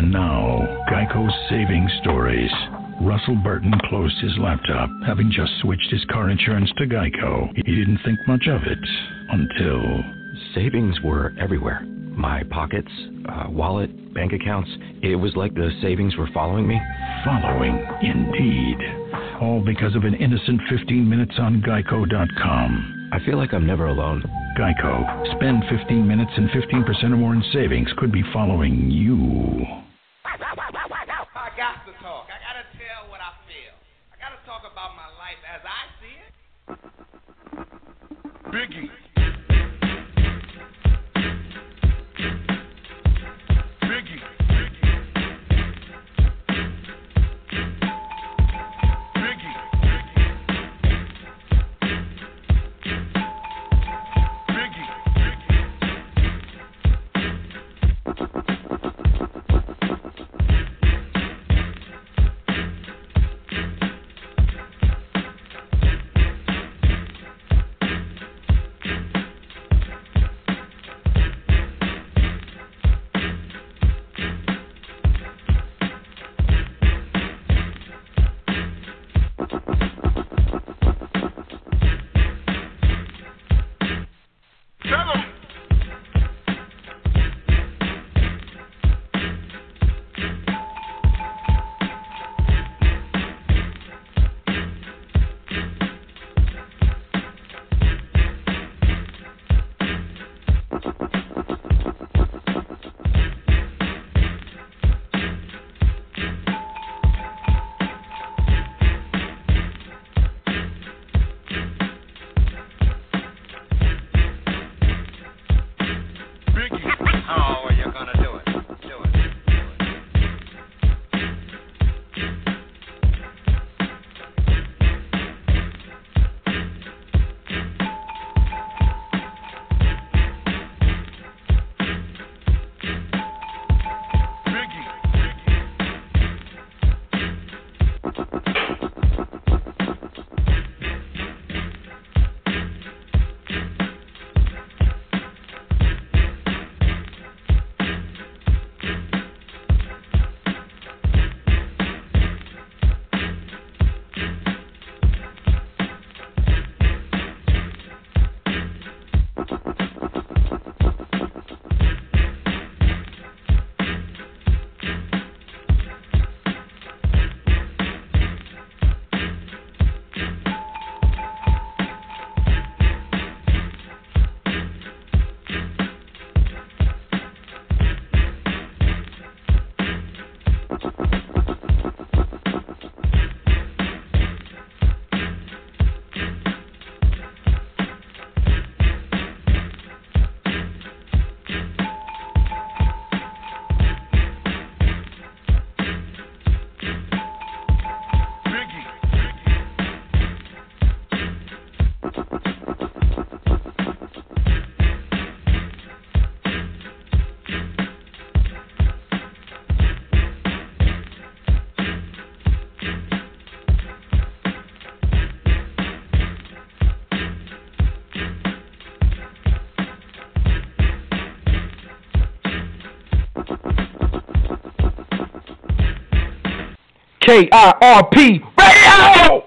And now, Geico's Saving Stories. Russell Burton closed his laptop, having just switched his car insurance to Geico. He didn't think much of it until. Savings were everywhere my pockets, uh, wallet, bank accounts. It was like the savings were following me. Following, indeed. All because of an innocent 15 minutes on Geico.com. I feel like I'm never alone. Geico. Spend 15 minutes and 15% or more in savings could be following you. KIRP Radio!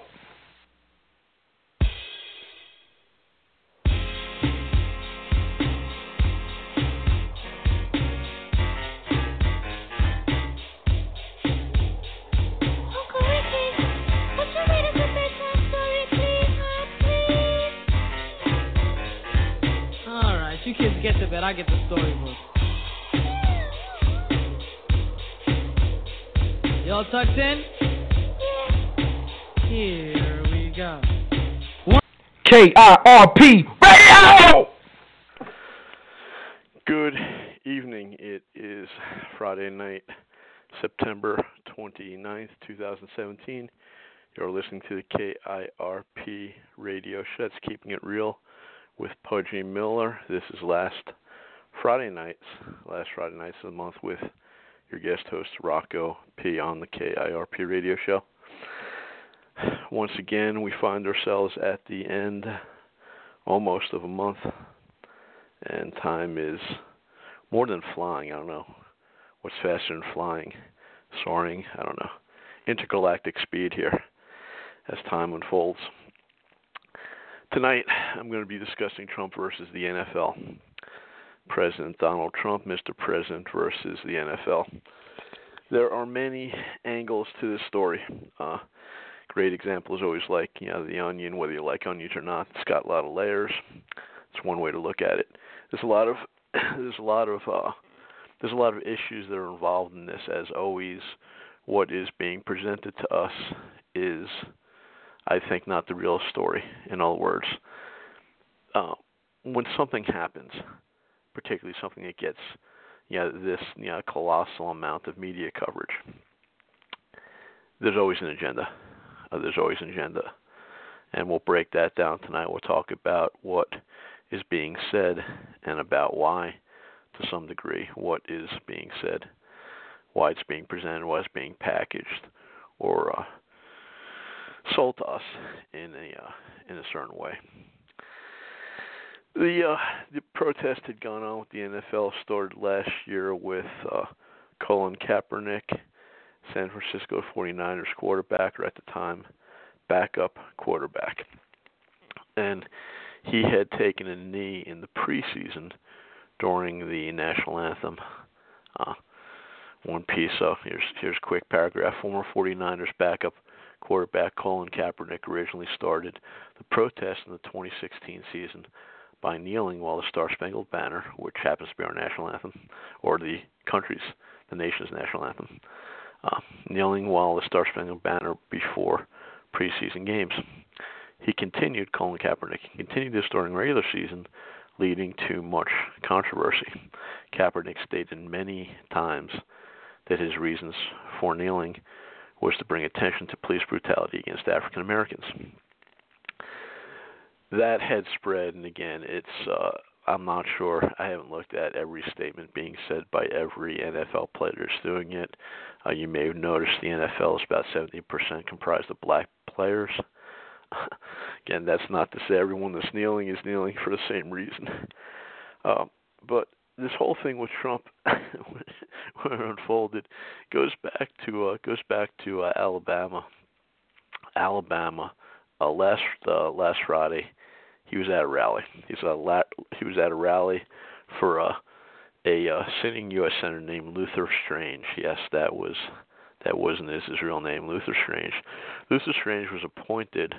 KIRP Radio! Good evening. It is Friday night, September 29th, 2017. You're listening to the KIRP radio show. That's Keeping It Real with Pudgy Miller. This is last Friday nights, last Friday nights of the month with your guest host, Rocco P. on the KIRP radio show. Once again, we find ourselves at the end almost of a month, and time is more than flying. I don't know what's faster than flying, soaring, I don't know, intergalactic speed here as time unfolds. Tonight, I'm going to be discussing Trump versus the NFL. President Donald Trump, Mr. President versus the NFL. There are many angles to this story. Uh, great example is always like you know the onion, whether you like onions or not. It's got a lot of layers. It's one way to look at it. There's a lot of there's a lot of uh, there's a lot of issues that are involved in this. As always, what is being presented to us is, I think, not the real story. In other words, uh, when something happens, particularly something that gets you know, this you know, colossal amount of media coverage, there's always an agenda. Uh, there's always an agenda. And we'll break that down tonight. We'll talk about what is being said and about why, to some degree, what is being said, why it's being presented, why it's being packaged, or uh, sold to us in a uh, in a certain way. The uh, the protest had gone on with the NFL started last year with uh, Colin Kaepernick, San Francisco 49ers quarterback, or at the time backup quarterback, and he had taken a knee in the preseason during the national anthem. Uh, one piece. So here's here's a quick paragraph. Former 49ers backup quarterback Colin Kaepernick originally started the protest in the 2016 season by kneeling while the Star Spangled Banner, which happens to be our national anthem, or the country's, the nation's national anthem, uh, kneeling while the Star Spangled Banner before preseason games. He continued, Colin Kaepernick, continued this during regular season, leading to much controversy. Kaepernick stated many times that his reasons for kneeling was to bring attention to police brutality against African Americans that had spread, and again, it's uh, I'm not sure. I haven't looked at every statement being said by every NFL player that's doing it. Uh, you may have noticed the NFL is about 70% comprised of black players. again, that's not to say everyone that's kneeling is kneeling for the same reason. Uh, but this whole thing with Trump, when it unfolded, goes back to uh, goes back to uh, Alabama. Alabama, uh, last uh, last Friday, he was at a rally. He's a la- he was at a rally for a a uh, sitting U.S. senator named Luther Strange. Yes, that was that wasn't his, his real name, Luther Strange. Luther Strange was appointed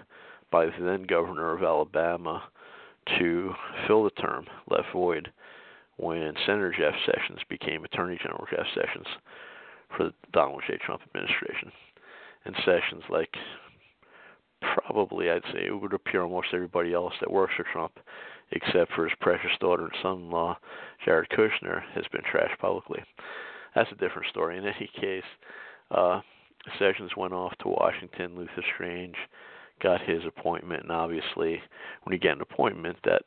by the then governor of Alabama to fill the term left void when Senator Jeff Sessions became Attorney General Jeff Sessions for the Donald J. Trump administration. And Sessions, like probably I'd say it would appear almost everybody else that works for Trump, except for his precious daughter and son-in-law, Jared Kushner, has been trashed publicly. That's a different story. In any case, uh, Sessions went off to Washington. Luther Strange got his appointment, and obviously, when you get an appointment, that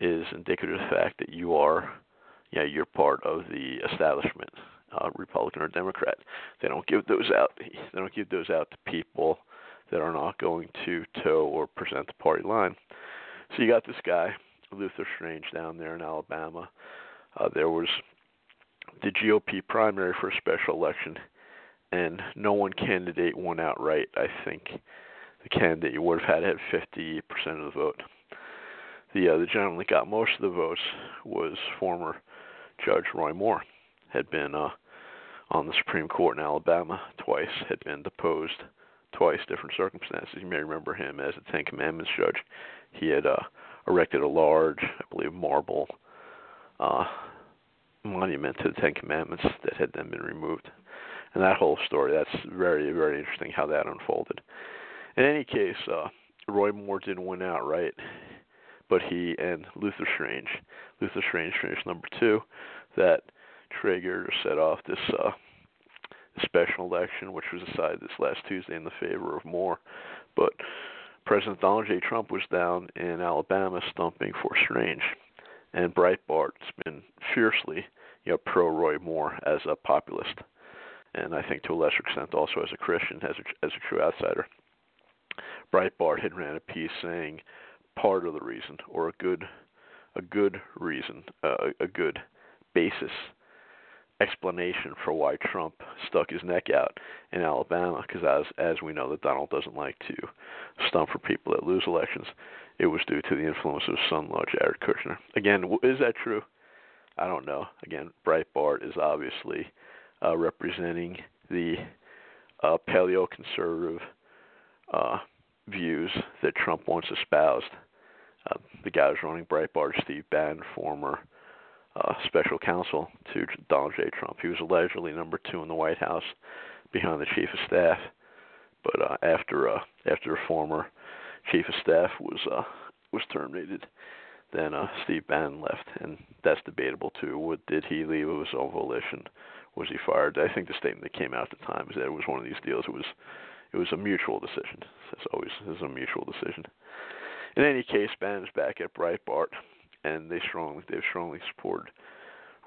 is indicative of the fact that you are, yeah, you're part of the establishment, uh, Republican or Democrat. They don't give those out. They don't give those out to people that are not going to toe or present the party line. So you got this guy, Luther Strange, down there in Alabama. Uh, there was the GOP primary for a special election, and no one candidate won outright. I think the candidate you would have had had 50% of the vote. The uh, the gentleman that got most of the votes was former Judge Roy Moore, had been uh, on the Supreme Court in Alabama twice, had been deposed twice different circumstances. You may remember him as a Ten Commandments judge. He had uh, erected a large, I believe, marble uh, monument to the Ten Commandments that had then been removed. And that whole story, that's very, very interesting how that unfolded. In any case, uh, Roy Moore didn't win outright, but he and Luther Strange, Luther Strange finished number two, that triggered or set off this uh, special election, which was decided this last Tuesday in the favor of Moore. But President Donald J. Trump was down in Alabama stumping for Strange, and Breitbart's been fiercely, you know, pro Roy Moore as a populist, and I think to a lesser extent also as a Christian, as a, as a true outsider. Breitbart had ran a piece saying part of the reason, or a good, a good reason, uh, a good basis explanation for why Trump stuck his neck out in Alabama, because as as we know that Donald doesn't like to stump for people that lose elections. It was due to the influence of son-in-law Jared Kushner. Again, is that true? I don't know. Again, Breitbart is obviously uh, representing the uh, paleo-conservative uh, views that Trump once espoused. Uh, the guy who's running Breitbart, Steve Bannon, former uh, special counsel to Donald J. Trump. He was allegedly number two in the White House, behind the chief of staff. But uh, after uh, after the former chief of staff was uh, was terminated, then uh, Steve Bannon left, and that's debatable too. What did he leave of his own volition? Was he fired? I think the statement that came out at the time is that it was one of these deals. It was it was a mutual decision. It's always it's a mutual decision. In any case, Bannon's back at Breitbart, and they strongly they've strongly supported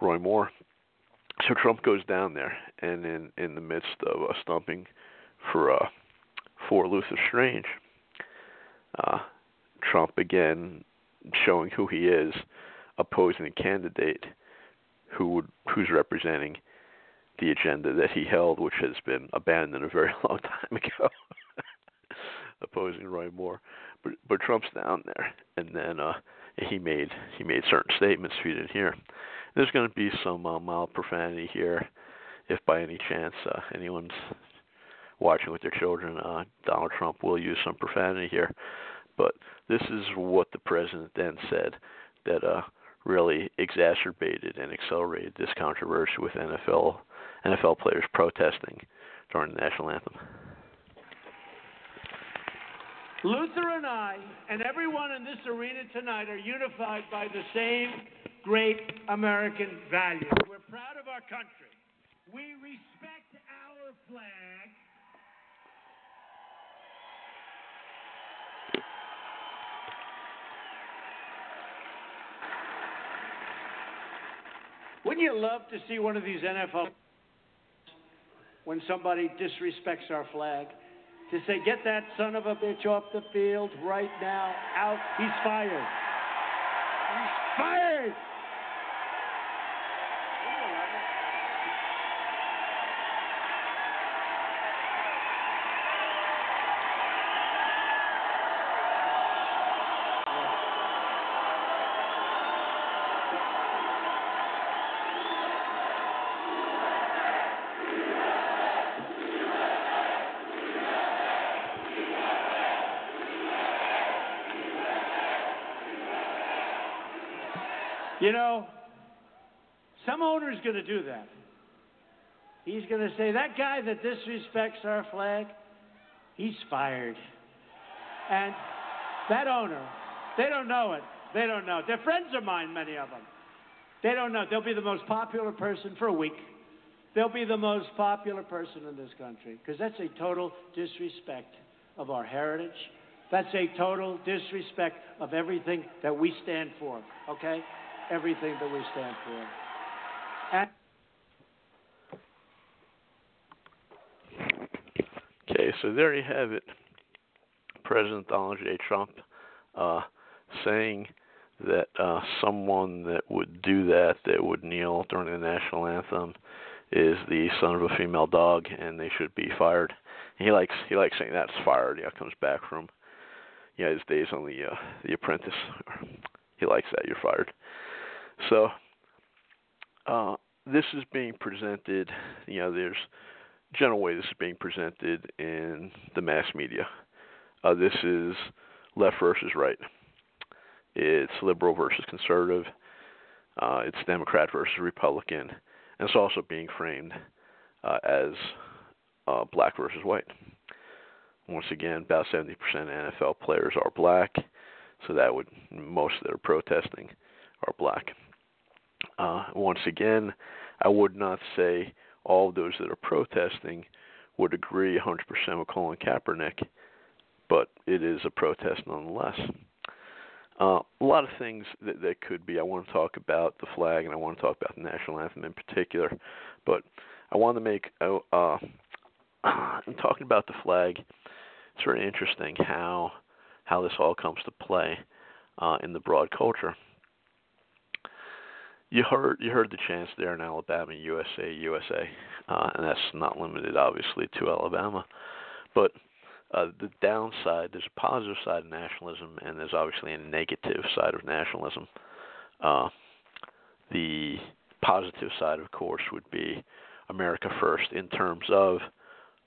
Roy Moore. So Trump goes down there, and in in the midst of a stumping for uh, for Luther Strange, uh, Trump again showing who he is, opposing a candidate who would who's representing the agenda that he held, which has been abandoned a very long time ago, opposing Roy Moore. But but Trump's down there, and then uh, he made he made certain statements you didn't hear. There's going to be some uh, mild profanity here, if by any chance uh, anyone's watching with their children. Uh, Donald Trump will use some profanity here, but this is what the president then said that uh, really exacerbated and accelerated this controversy with NFL NFL players protesting during the national anthem. Luther and I and everyone in this arena tonight are unified by the same great American values. We're proud of our country. We respect our flag. Wouldn't you love to see one of these NFL when somebody disrespects our flag? To say, get that son of a bitch off the field right now, out, he's fired. He's fired! You know, some owner's going to do that. He's going to say, that guy that disrespects our flag, he's fired. And that owner, they don't know it. They don't know. They're friends of mine, many of them. They don't know. They'll be the most popular person for a week. They'll be the most popular person in this country because that's a total disrespect of our heritage. That's a total disrespect of everything that we stand for, okay? Everything that we stand for. And okay, so there you have it. President Donald J. Trump uh, saying that uh, someone that would do that, that would kneel during the national anthem, is the son of a female dog, and they should be fired. He likes he likes saying that's fired. Yeah, comes back from yeah his days on the uh, the Apprentice. He likes that. You're fired. So uh, this is being presented. You know, there's general way this is being presented in the mass media. Uh, this is left versus right. It's liberal versus conservative. Uh, it's Democrat versus Republican, and it's also being framed uh, as uh, black versus white. Once again, about 70% of NFL players are black, so that would most that are protesting are black. Uh, once again, I would not say all of those that are protesting would agree 100% with Colin Kaepernick, but it is a protest nonetheless. Uh, a lot of things that, that could be. I want to talk about the flag and I want to talk about the national anthem in particular, but I want to make. Uh, uh, in talking about the flag, it's very interesting how how this all comes to play uh, in the broad culture you heard you heard the chants there in Alabama, USA, USA, uh, and that's not limited obviously to Alabama, but uh, the downside there's a positive side of nationalism and there's obviously a negative side of nationalism. Uh, the positive side, of course, would be America first in terms of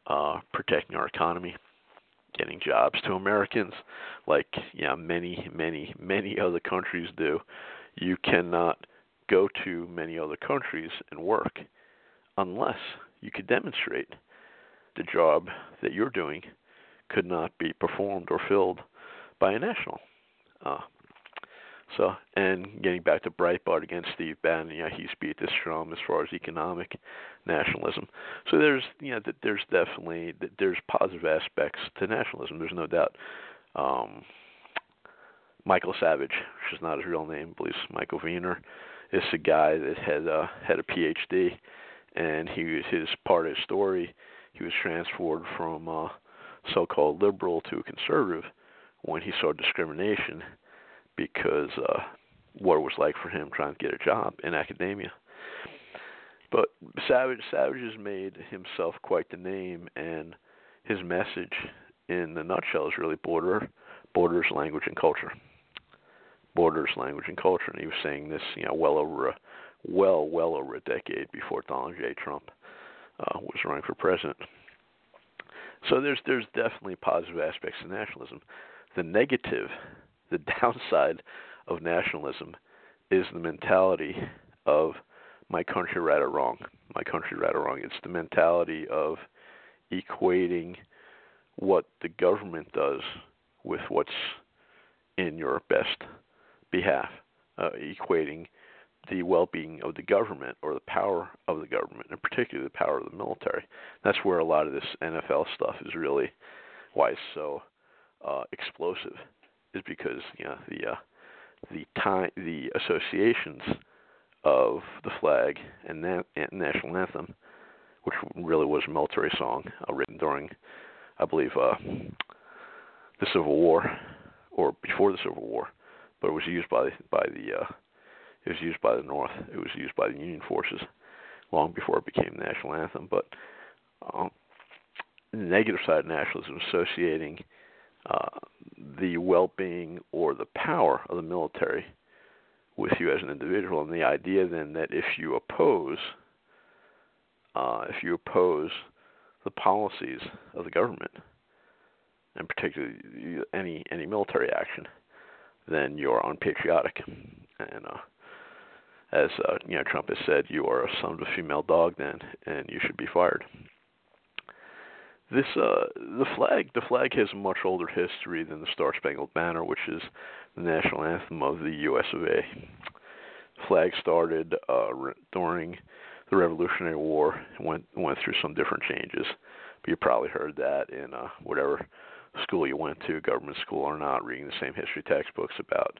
uh, protecting our economy, getting jobs to Americans, like yeah, many, many, many other countries do. You cannot go to many other countries and work unless you could demonstrate the job that you're doing could not be performed or filled by a national. Uh, so, and getting back to Breitbart against Steve Bannon, yeah, he's beat this drum as far as economic nationalism. So there's, you know, there's definitely there's positive aspects to nationalism. There's no doubt. Um, Michael Savage, which is not his real name, believes Michael Michael Weiner, is a guy that had uh, had a PhD, and he his part of his story. He was transferred from uh, so-called liberal to a conservative when he saw discrimination because uh, what it was like for him trying to get a job in academia. But Savage Savage has made himself quite the name, and his message, in the nutshell, is really border borders, language, and culture. Borders, language, and culture, and he was saying this, you know, well over a well, well over a decade before Donald J. Trump uh, was running for president. So there's there's definitely positive aspects to nationalism. The negative, the downside of nationalism is the mentality of my country right or wrong. My country right or wrong. It's the mentality of equating what the government does with what's in your best behalf, uh, equating the well-being of the government or the power of the government, and particularly the power of the military. That's where a lot of this NFL stuff is really why it's so uh, explosive, is because you know the uh, the time the associations of the flag and na- national anthem, which really was a military song uh, written during, I believe, uh, the Civil War or before the Civil War, but it was used by by the uh, it was used by the North. It was used by the Union forces long before it became the national anthem. But um, the negative side of nationalism, associating uh, the well-being or the power of the military with you as an individual, and the idea then that if you oppose, uh, if you oppose the policies of the government, and particularly any any military action, then you're unpatriotic, and uh, as uh, you know, Trump has said, you are a son of a female dog, then, and you should be fired. This uh, the flag. The flag has a much older history than the Star Spangled Banner, which is the national anthem of the U.S. of A. The flag started uh, re- during the Revolutionary War and went went through some different changes. But you probably heard that in uh, whatever school you went to, government school or not, reading the same history textbooks about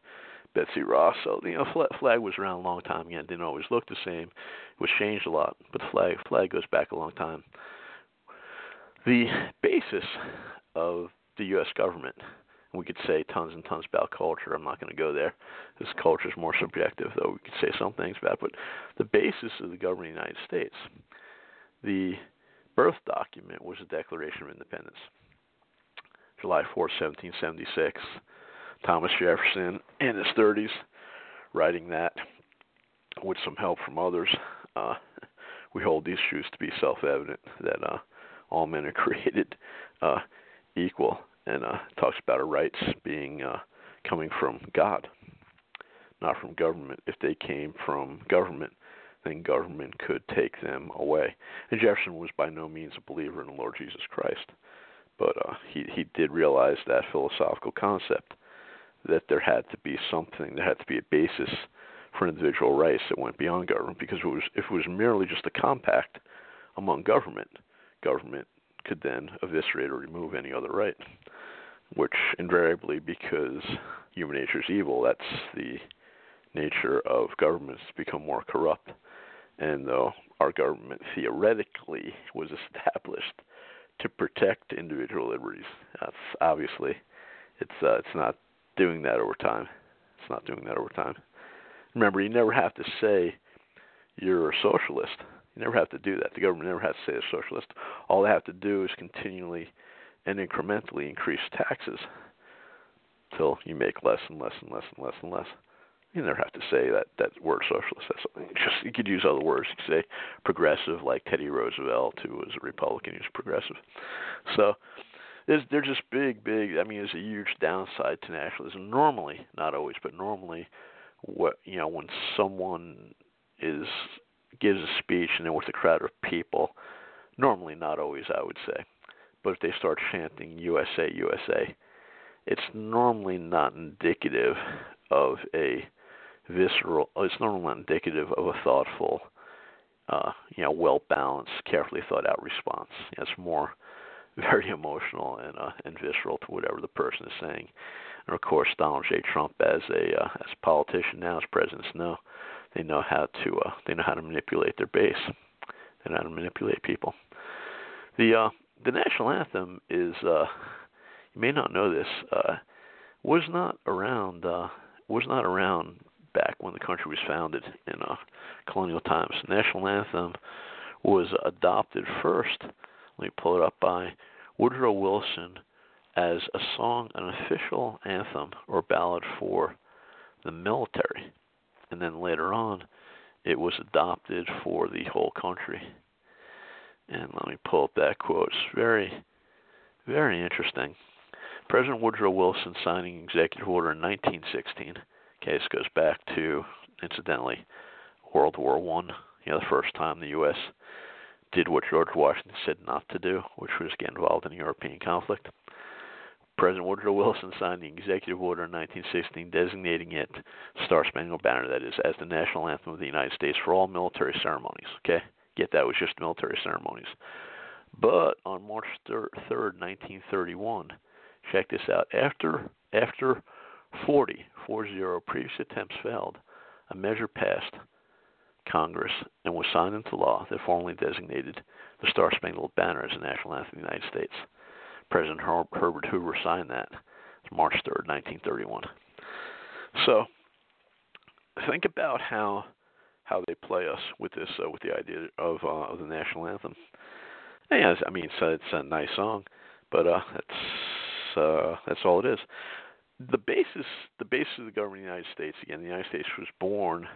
Betsy Ross. So you know, flag, flag was around a long time again. Didn't always look the same. It was changed a lot, but the flag flag goes back a long time. The basis of the U.S. government, we could say tons and tons about culture. I'm not going to go there. This culture is more subjective, though we could say some things about. It. But the basis of the government of the United States, the birth document was the Declaration of Independence, July 4, 1776 Thomas Jefferson in his 30s, writing that with some help from others. Uh, we hold these truths to be self-evident that uh, all men are created uh, equal, and uh, talks about our rights being uh, coming from God, not from government. If they came from government, then government could take them away. And Jefferson was by no means a believer in the Lord Jesus Christ, but uh, he he did realize that philosophical concept that there had to be something, there had to be a basis for individual rights that went beyond government. Because it was, if it was merely just a compact among government, government could then eviscerate or remove any other right. Which invariably, because human nature is evil, that's the nature of governments to become more corrupt. And though our government theoretically was established to protect individual liberties, that's obviously it's uh, it's not doing that over time. It's not doing that over time. Remember, you never have to say you're a socialist. You never have to do that. The government never has to say they're socialist. All they have to do is continually and incrementally increase taxes till you make less and less and less and less and less. You never have to say that that word socialist. That's something. Just you could use other words. You could say progressive, like Teddy Roosevelt, who was a Republican, he was progressive. So there's they're just big, big. I mean, there's a huge downside to nationalism. Normally, not always, but normally, what you know, when someone is gives a speech and they're with a crowd of people, normally not always, I would say, but if they start chanting USA, USA, it's normally not indicative of a visceral. It's normally not indicative of a thoughtful, uh, you know, well balanced, carefully thought out response. It's more very emotional and uh, and visceral to whatever the person is saying. And of course, Donald J. Trump, as a uh, as a politician now, as presidents know, they know how to uh, they know how to manipulate their base. They know how to manipulate people. The uh, the national anthem is uh, you may not know this uh, was not around uh, was not around back when the country was founded in uh, colonial times. The national anthem was adopted first. Let me pull it up by Woodrow Wilson as a song, an official anthem or ballad for the military, and then later on, it was adopted for the whole country. And let me pull up that quote. It's very, very interesting. President Woodrow Wilson signing executive order in 1916 case goes back to, incidentally, World War One. You know, the first time the U.S. did what George Washington said not to do, which was get involved in a European conflict. President Woodrow Wilson signed the executive order in 1916 designating it Star Spangled Banner, that is, as the national anthem of the United States for all military ceremonies. Okay, get that was just military ceremonies. But on March 3rd, 1931, check this out. After after 40, 40 previous attempts failed, a measure passed Congress and was signed into law that formally designated the Star Spangled Banner as the national anthem of the United States. President Her- Herbert Hoover signed that March 3rd, 1931. So think about how how they play us with this uh, with the idea of uh, of the national anthem. Yeah, I mean, it's, it's a nice song, but uh, that's uh, that's all it is the basis the basis of the government of the United States again the United States was born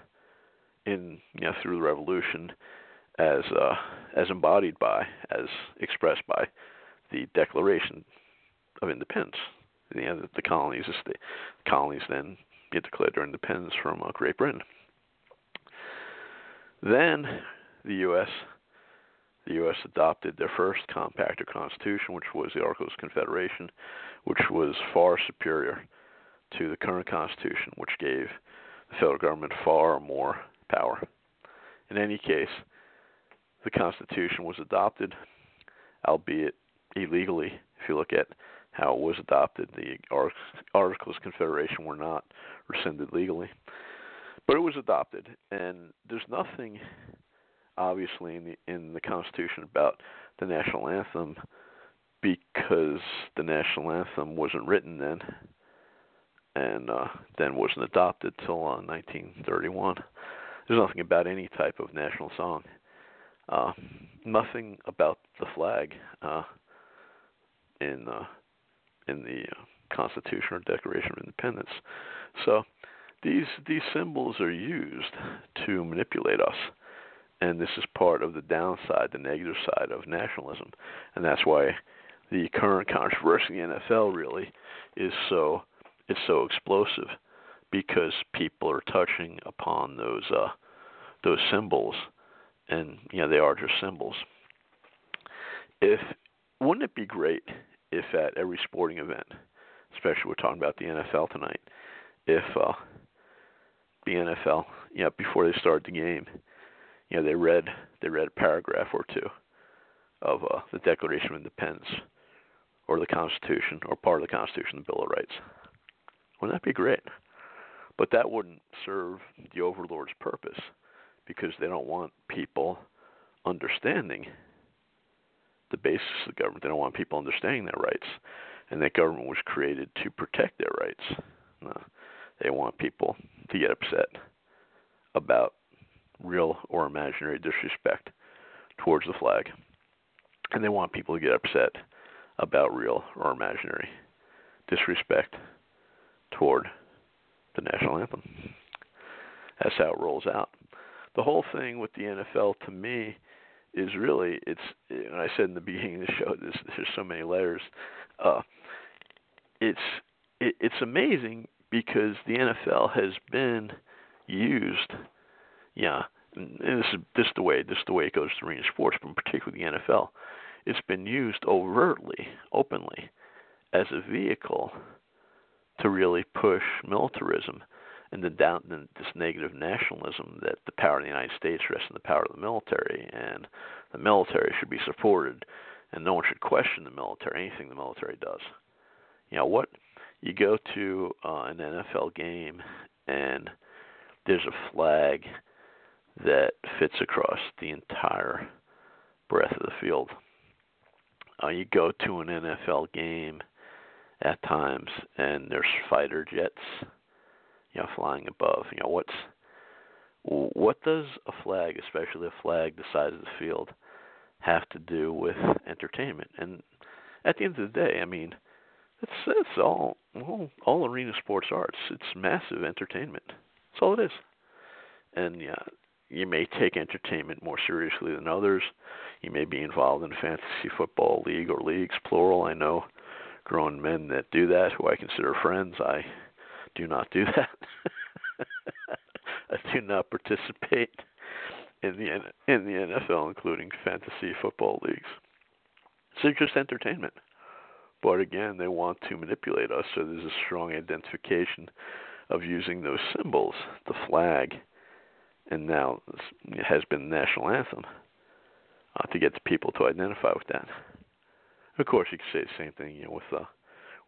in you know through the revolution as uh, as embodied by as expressed by the Declaration of Independence you know, the, the colonies the colonies then get declared their independence from uh, Great Britain then the U.S. the U.S. adopted their first compact or constitution, which was the Articles of Confederation, which was far superior to the current Constitution, which gave the federal government far more power. In any case, the Constitution was adopted, albeit illegally. If you look at how it was adopted, the Articles of Confederation were not rescinded legally, but it was adopted, and there's nothing obviously in the in the Constitution about the national anthem because the national anthem wasn't written then and uh, then wasn't adopted till uh, 1931. There's nothing about any type of national song. Uh, nothing about the flag uh, in uh, in the uh, Constitution or Declaration of Independence. So these these symbols are used to manipulate us, and this is part of the downside, the negative side of nationalism, and that's why the current controversy in the NFL really is so is so explosive because people are touching upon those uh, those symbols, and you know they are just symbols. If wouldn't it be great if at every sporting event, especially we're talking about the NFL tonight, if uh, the NFL, you know, before they start the game, you know, they read they read a paragraph or two of uh, the Declaration of Independence or the Constitution or part of the Constitution, the Bill of Rights. Wouldn't that be great? But that wouldn't serve the overlord's purpose because they don't want people understanding the basis of the government. They don't want people understanding their rights. And that government was created to protect their rights. No, they want people to get upset about real or imaginary disrespect towards the flag. And they want people to get upset about real or imaginary disrespect toward the national anthem. That's how it rolls out. The whole thing with the NFL to me is really it's and I said in the beginning of the show there's so many layers. Uh it's it, it's amazing because the NFL has been used yeah and this is this is the way this is the way it goes to arena sports, but particularly the NFL. It's been used overtly, openly, as a vehicle to really push militarism and the down this negative nationalism that the power of the United States rests in the power of the military, and the military should be supported, and no one should question the military, anything the military does. You know what? You go to uh, an NFL game, and there's a flag that fits across the entire breadth of the field. Uh, you go to an NFL game at times, and there's fighter jets, you know, flying above. You know, what's what does a flag, especially a flag the size of the field, have to do with entertainment? And at the end of the day, I mean, it's it's all all, all arena sports arts. It's massive entertainment. That's all it is. And yeah, you may take entertainment more seriously than others. You may be involved in fantasy football league or leagues, plural. I know grown men that do that who I consider friends. I do not do that. I do not participate in the in the NFL, including fantasy football leagues. It's just entertainment. But again, they want to manipulate us, so there's a strong identification of using those symbols, the flag, and now it has been the national anthem uh, to get the people to identify with that. Of course, you could say the same thing, you know, with uh,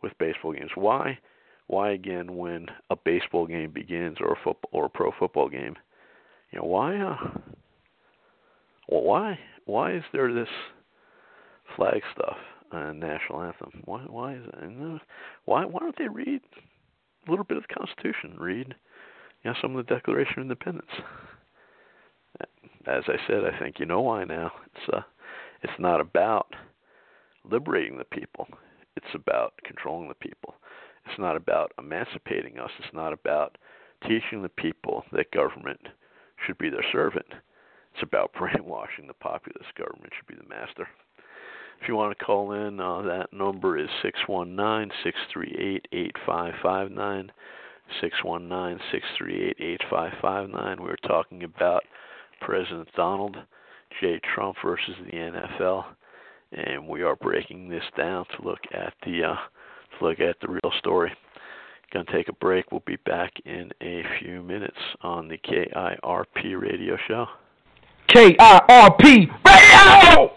with baseball games. Why, why again when a baseball game begins or a football or a pro football game, you know, why, uh, well, why, why is there this flag stuff and national anthem? Why, why is it? And, why, why don't they read a little bit of the Constitution? Read you know, some of the Declaration of Independence. As I said, I think you know why now. It's uh, it's not about liberating the people. It's about controlling the people. It's not about emancipating us. It's not about teaching the people that government should be their servant. It's about brainwashing the populace. Government should be the master. If you want to call in, uh, that number is six one nine six three eight eight five five nine. 619 638 8559. We were talking about President Donald J. Trump versus the NFL, and we are breaking this down to look at the uh, to look at the real story. Going to take a break. We'll be back in a few minutes on the KIRP radio show. KIRP radio.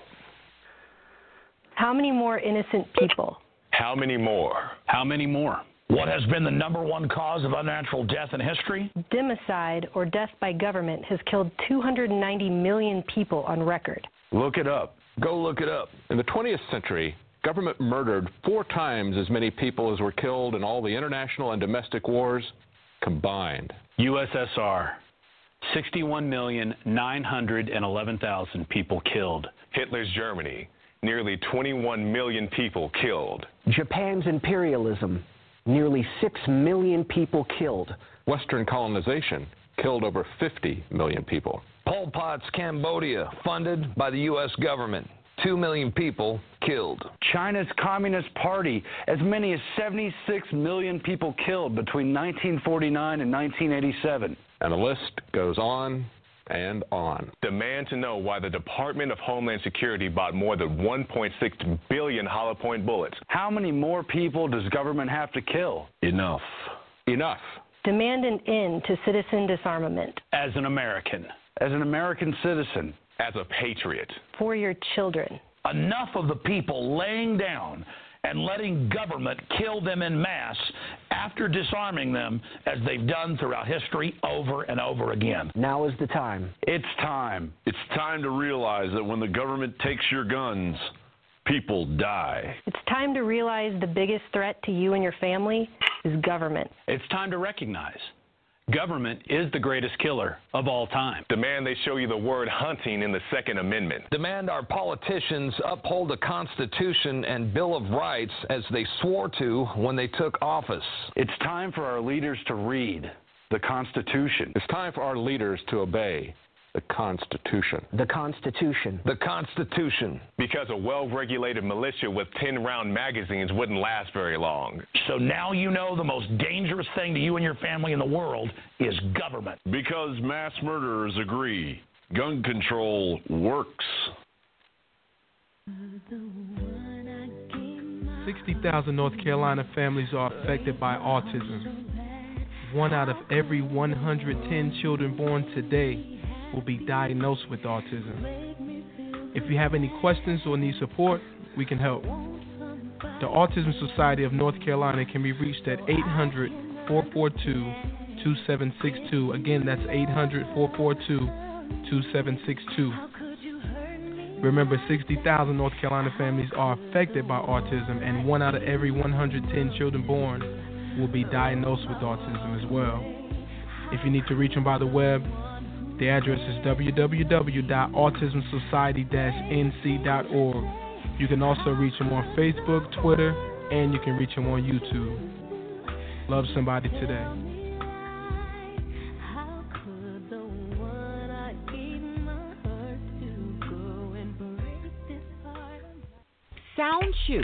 How many more innocent people? How many more? How many more? What has been the number one cause of unnatural death in history? Democide, or death by government, has killed 290 million people on record. Look it up. Go look it up. In the 20th century, government murdered four times as many people as were killed in all the international and domestic wars combined. USSR. 61,911,000 people killed. Hitler's Germany. Nearly 21 million people killed. Japan's imperialism nearly 6 million people killed. Western colonization killed over 50 million people. Pol Pot's Cambodia, funded by the U.S. government. 2 million people killed. China's Communist Party, as many as 76 million people killed between 1949 and 1987. And the list goes on and on. Demand to know why the Department of Homeland Security bought more than 1.6 billion hollow point bullets. How many more people does government have to kill? Enough. Enough. Demand an end to citizen disarmament. As an American. As an American citizen. As a patriot. For your children. Enough of the people laying down and letting government kill them in mass after disarming them as they've done throughout history over and over again. Now is the time. It's time. It's time to realize that when the government takes your guns, people die. It's time to realize the biggest threat to you and your family is government. It's time to recognize Government is the greatest killer of all time. Demand they show you the word hunting in the Second Amendment. Demand our politicians uphold the Constitution and Bill of Rights as they swore to when they took office. It's time for our leaders to read the Constitution. It's time for our leaders to obey the Constitution. The Constitution. The Constitution. Because a well regulated militia with 10 round magazines wouldn't last very long. So now you know the most dangerous thing to you and your family in the world is government. Because mass murderers agree gun control works. 60,000 North Carolina families are affected by autism. One out of every 110 children born today will be diagnosed with autism. If you have any questions or need support, we can help. The Autism Society of North Carolina can be reached at 800 442 2762. Again, that's 800 442 2762. Remember, 60,000 North Carolina families are affected by autism, and one out of every 110 children born will be diagnosed with autism as well. If you need to reach them by the web, the address is www.autismsociety-nc.org. You can also reach them on Facebook, Twitter, and you can reach them on YouTube. Love somebody today. Sound Chew,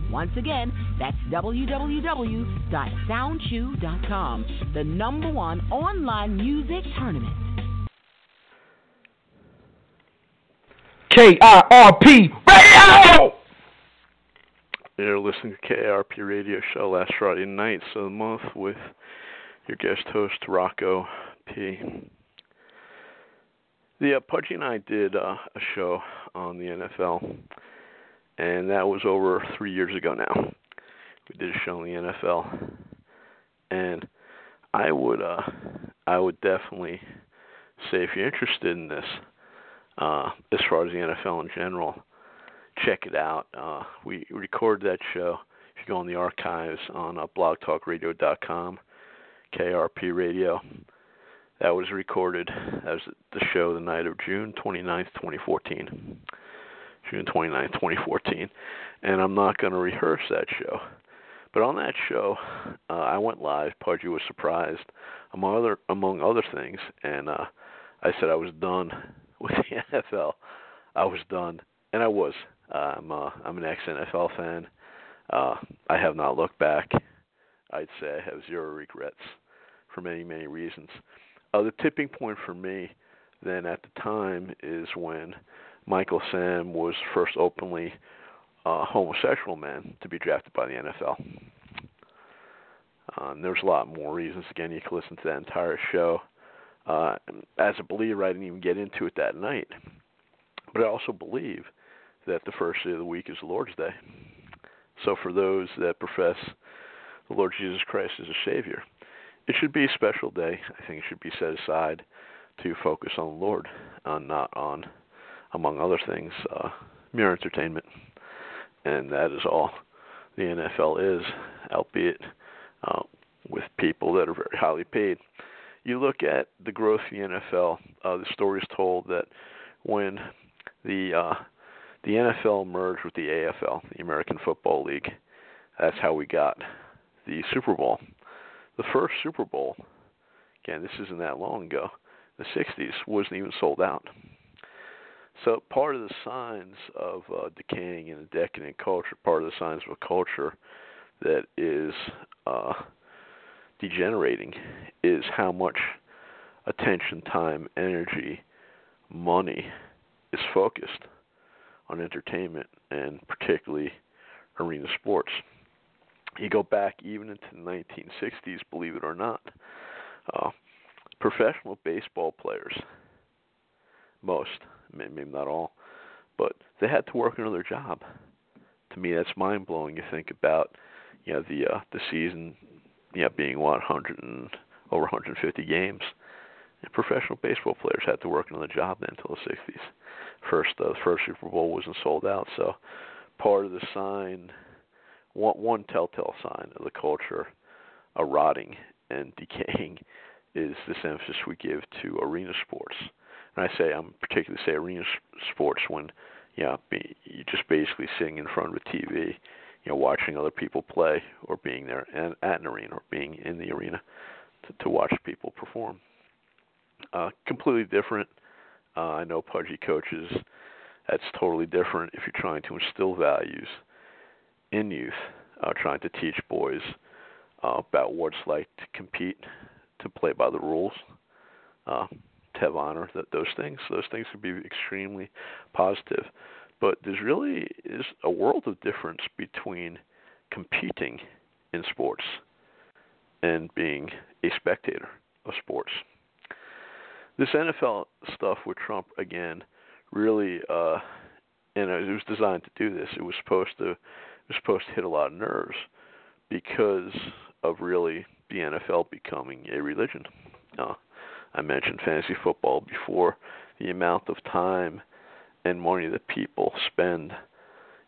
Once again, that's www.soundchew.com, the number one online music tournament. KIRP Radio! You're listening to KIRP Radio Show last Friday nights of the month with your guest host Rocco P. The uh, Pudgy and I did uh, a show on the NFL, and that was over three years ago now. We did a show on the NFL, and I would uh, I would definitely say if you're interested in this, uh, as far as the NFL in general, check it out. Uh, we recorded that show. If you go in the archives on uh, blogtalkradio.com, KRP Radio, that was recorded. as the show the night of June 29th, 2014. June 29th, 2014. And I'm not going to rehearse that show. But on that show, uh, I went live. Pudgy was surprised, among other among other things, and uh, I said I was done with the NFL. I was done, and I was. Uh, I'm uh, I'm an ex NFL fan. Uh, I have not looked back. I'd say I have zero regrets for many many reasons. Uh, the tipping point for me then at the time is when Michael Sam was first openly uh, homosexual man to be drafted by the NFL. Um, there's a lot more reasons. Again, you can listen to that entire show. Uh, as a believer, I didn't even get into it that night. But I also believe that the first day of the week is the Lord's Day. So for those that profess the Lord Jesus Christ as a Savior, it should be a special day. I think it should be set aside to focus on the Lord, uh, not on, among other things, uh, mere entertainment. And that is all the NFL is, albeit uh, with people that are very highly paid. You look at the growth of the NFL. Uh, the story is told that when the uh, the NFL merged with the AFL, the American Football League, that's how we got the Super Bowl. The first Super Bowl, again, this isn't that long ago, the 60s, wasn't even sold out. So part of the signs of uh, decaying and a decadent culture, part of the signs of a culture that is uh, degenerating, is how much attention, time, energy, money is focused on entertainment and particularly arena sports. You go back even into the 1960s, believe it or not, uh, professional baseball players, most, maybe not all, but they had to work another job. To me, that's mind blowing. You think about, you know, the uh, the season, you know, being what 100 and over 150 games. And professional baseball players had to work another job then until the 60s. First, uh, the first Super Bowl wasn't sold out, so part of the sign, one one telltale sign of the culture, a rotting and decaying, is this emphasis we give to arena sports. And I say I'm particularly say arena sports when you know, you're just basically sitting in front of a TV, you know, watching other people play or being there and at an arena or being in the arena to, to watch people perform. Uh, completely different. Uh, I know pudgy coaches. That's totally different if you're trying to instill values in youth, uh, trying to teach boys uh, about what it's like to compete, to play by the rules, uh, have honor. That those things, those things can be extremely positive. But there's really is a world of difference between competing in sports and being a spectator of sports. This NFL stuff with Trump again really uh and it was designed to do this. It was supposed to it was supposed to hit a lot of nerves because of really the NFL becoming a religion. Uh, I mentioned fantasy football before. The amount of time and money that people spend,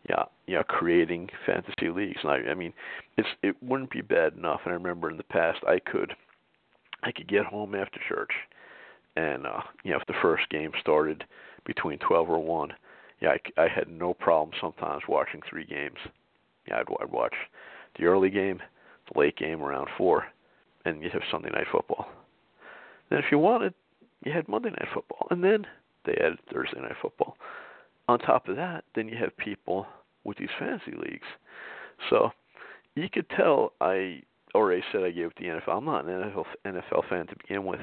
yeah, know, creating fantasy leagues. And I, I mean, it's it wouldn't be bad enough. And I remember in the past, I could, I could get home after church, and uh, you know, if the first game started between twelve or one, yeah, I, I had no problem sometimes watching three games. Yeah, I'd, I'd watch the early game, the late game around four, and you have Sunday night football. Then if you wanted, you had Monday night football, and then they added Thursday night football. On top of that, then you have people with these fantasy leagues. So you could tell I already said I gave it the NFL. I'm not an NFL NFL fan to begin with.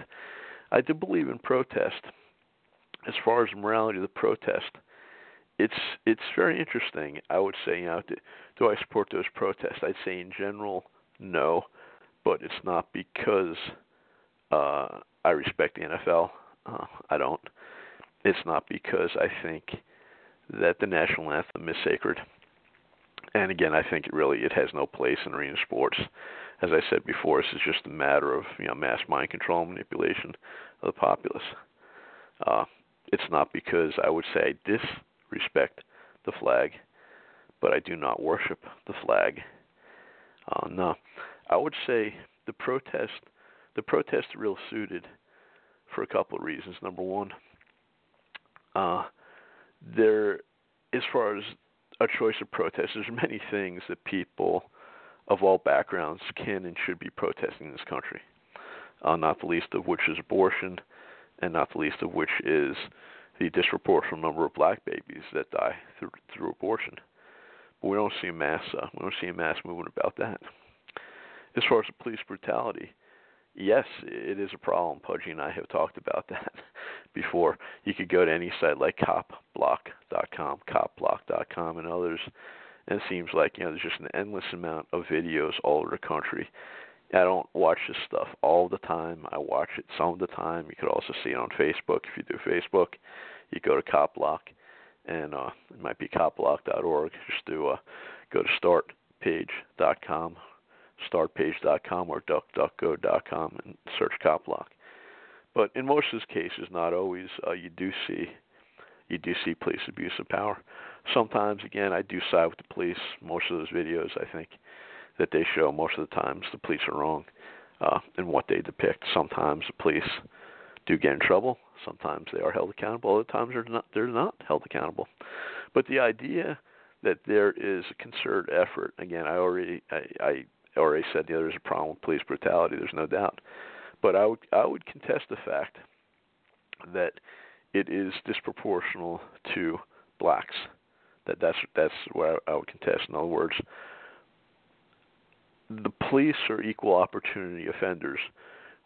I do believe in protest. As far as morality of the protest, it's it's very interesting. I would say, you know, do, do I support those protests? I'd say in general, no, but it's not because uh, I respect the NFL. Uh, I don't. It's not because I think that the national anthem is sacred. And again, I think it really it has no place in arena sports. As I said before, this is just a matter of you know mass mind control manipulation of the populace. Uh, it's not because I would say I disrespect the flag, but I do not worship the flag. Uh, no, I would say the protest, the protest are real suited for a couple of reasons. Number one, uh, there, as far as a choice of protest, there's many things that people of all backgrounds can and should be protesting in this country. Uh, not the least of which is abortion, and not the least of which is the disproportionate number of black babies that die through, through abortion. But we don't see a mass uh, we don't see a mass movement about that. As far as the police brutality, yes, it is a problem. Pudgy and I have talked about that before. You could go to any site like copblock.com, copblock.com, and others, and it seems like you know there's just an endless amount of videos all over the country. I don't watch this stuff all the time. I watch it some of the time. You could also see it on Facebook if you do Facebook. You go to CopBlock, and uh, it might be copblock.org. Just do uh, go to startpage.com startpage.com or duckduckgo.com and search CopBlock. But in most of these cases, not always, uh, you do see you do see police abuse of power. Sometimes, again, I do side with the police. Most of those videos, I think, that they show, most of the times the police are wrong uh, in what they depict. Sometimes the police do get in trouble. Sometimes they are held accountable. Other times they're not. They're not held accountable. But the idea that there is a concerted effort. Again, I already I, I already said know, there's a problem with police brutality. There's no doubt, but I would I would contest the fact that it is disproportional to blacks. That that's that's what I, would contest. In other words, the police are equal opportunity offenders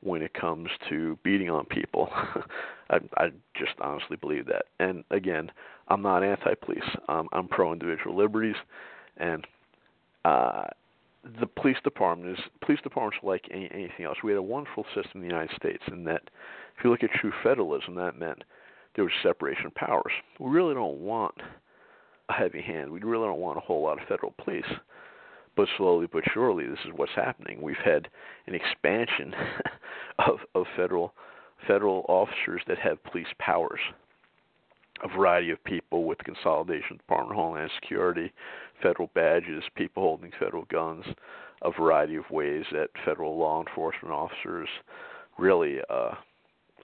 when it comes to beating on people. I, I just honestly believe that. And again, I'm not anti-police. I'm pro individual liberties, and uh, the police department is police departments like any, anything else. We had a wonderful system in the United States in that, if you look at true federalism, that meant there was separation of powers. We really don't want a heavy hand. We really don't want a whole lot of federal police. But slowly but surely, this is what's happening. We've had an expansion of of federal federal officers that have police powers. A variety of people with the consolidation, Department of Homeland Security, federal badges, people holding federal guns, a variety of ways that federal law enforcement officers really uh,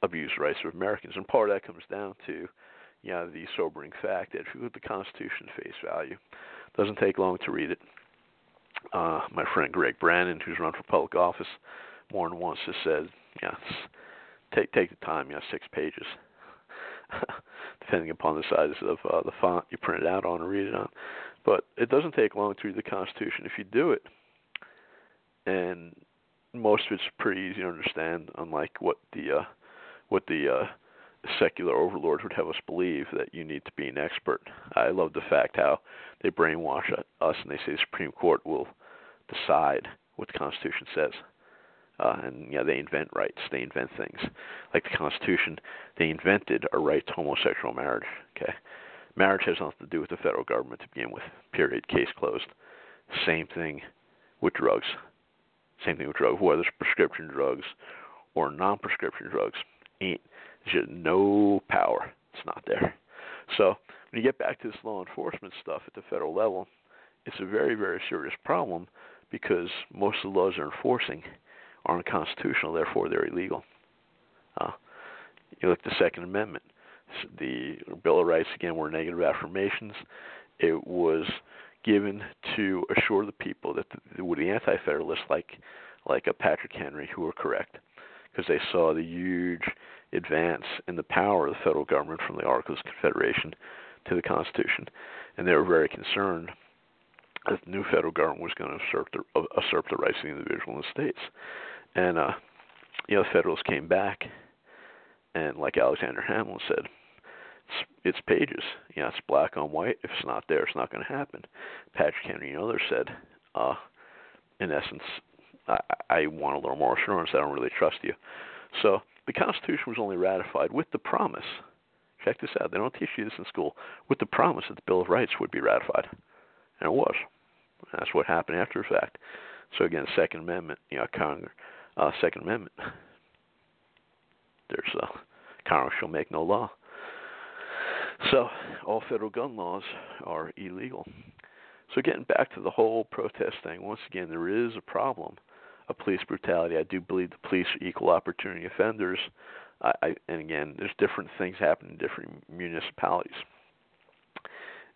abuse rights of Americans. And part of that comes down to, you know, the sobering fact that if you look at the Constitution face value, it doesn't take long to read it. Uh, my friend Greg Brannon, who's run for public office more than once, has said, yeah, take take the time, yeah, six pages, depending upon the size of uh, the font you print it out on or read it on. But it doesn't take long to read the Constitution if you do it, and most of it's pretty easy to understand. Unlike what the uh, what the uh, secular overlords would have us believe that you need to be an expert. I love the fact how they brainwash us and they say the Supreme Court will decide what the Constitution says. Uh, and yeah, they invent rights. They invent things like the Constitution. They invented a right to homosexual marriage. Okay, marriage has nothing to do with the federal government to begin with. Period. Case closed. Same thing with drugs. Same thing with drugs, whether it's prescription drugs or non-prescription drugs. Ain't just no power. It's not there. So when you get back to this law enforcement stuff at the federal level, it's a very, very serious problem because most of the laws they're enforcing are unconstitutional, therefore they're illegal. Uh, you look at the Second Amendment. The Bill of Rights, again, were negative affirmations. It was given to assure the people that the, the anti-federalists, like like a Patrick Henry, who were correct, because they saw the huge advance in the power of the federal government from the Articles of Confederation to the Constitution, and they were very concerned that the new federal government was going to usurp the, usurp the rights of the individual in the states. And uh, you know, the Federalists came back, and like Alexander Hamilton said, it's, it's pages. You know, it's black on white. If it's not there, it's not going to happen. Patrick Henry and others said, uh, in essence, I, I want a little more assurance. I don't really trust you. So the Constitution was only ratified with the promise. Check this out. They don't teach you this in school. With the promise that the Bill of Rights would be ratified, and it was. That's what happened after the fact. So again, Second Amendment, you know, Congress, uh, Second Amendment. There's uh, Congress shall make no law. So all federal gun laws are illegal. So getting back to the whole protest thing, once again, there is a problem of police brutality. I do believe the police are equal opportunity offenders. I, I, and again, there's different things happening in different municipalities.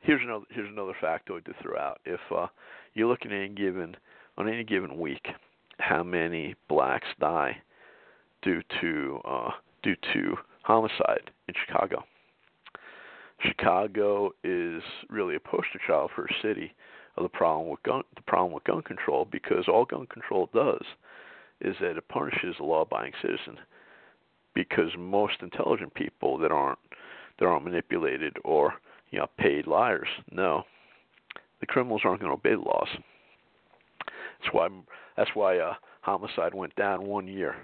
Here's another here's another factoid to throw out. If uh, you're looking at any given on any given week, how many blacks die due to uh, due to homicide in Chicago? Chicago is really a poster child for a city of the problem with gun the problem with gun control because all gun control does is that it punishes the law abiding citizen because most intelligent people that aren't that aren't manipulated or you know paid liars no the criminals aren't going to obey the laws that's why that's why uh homicide went down one year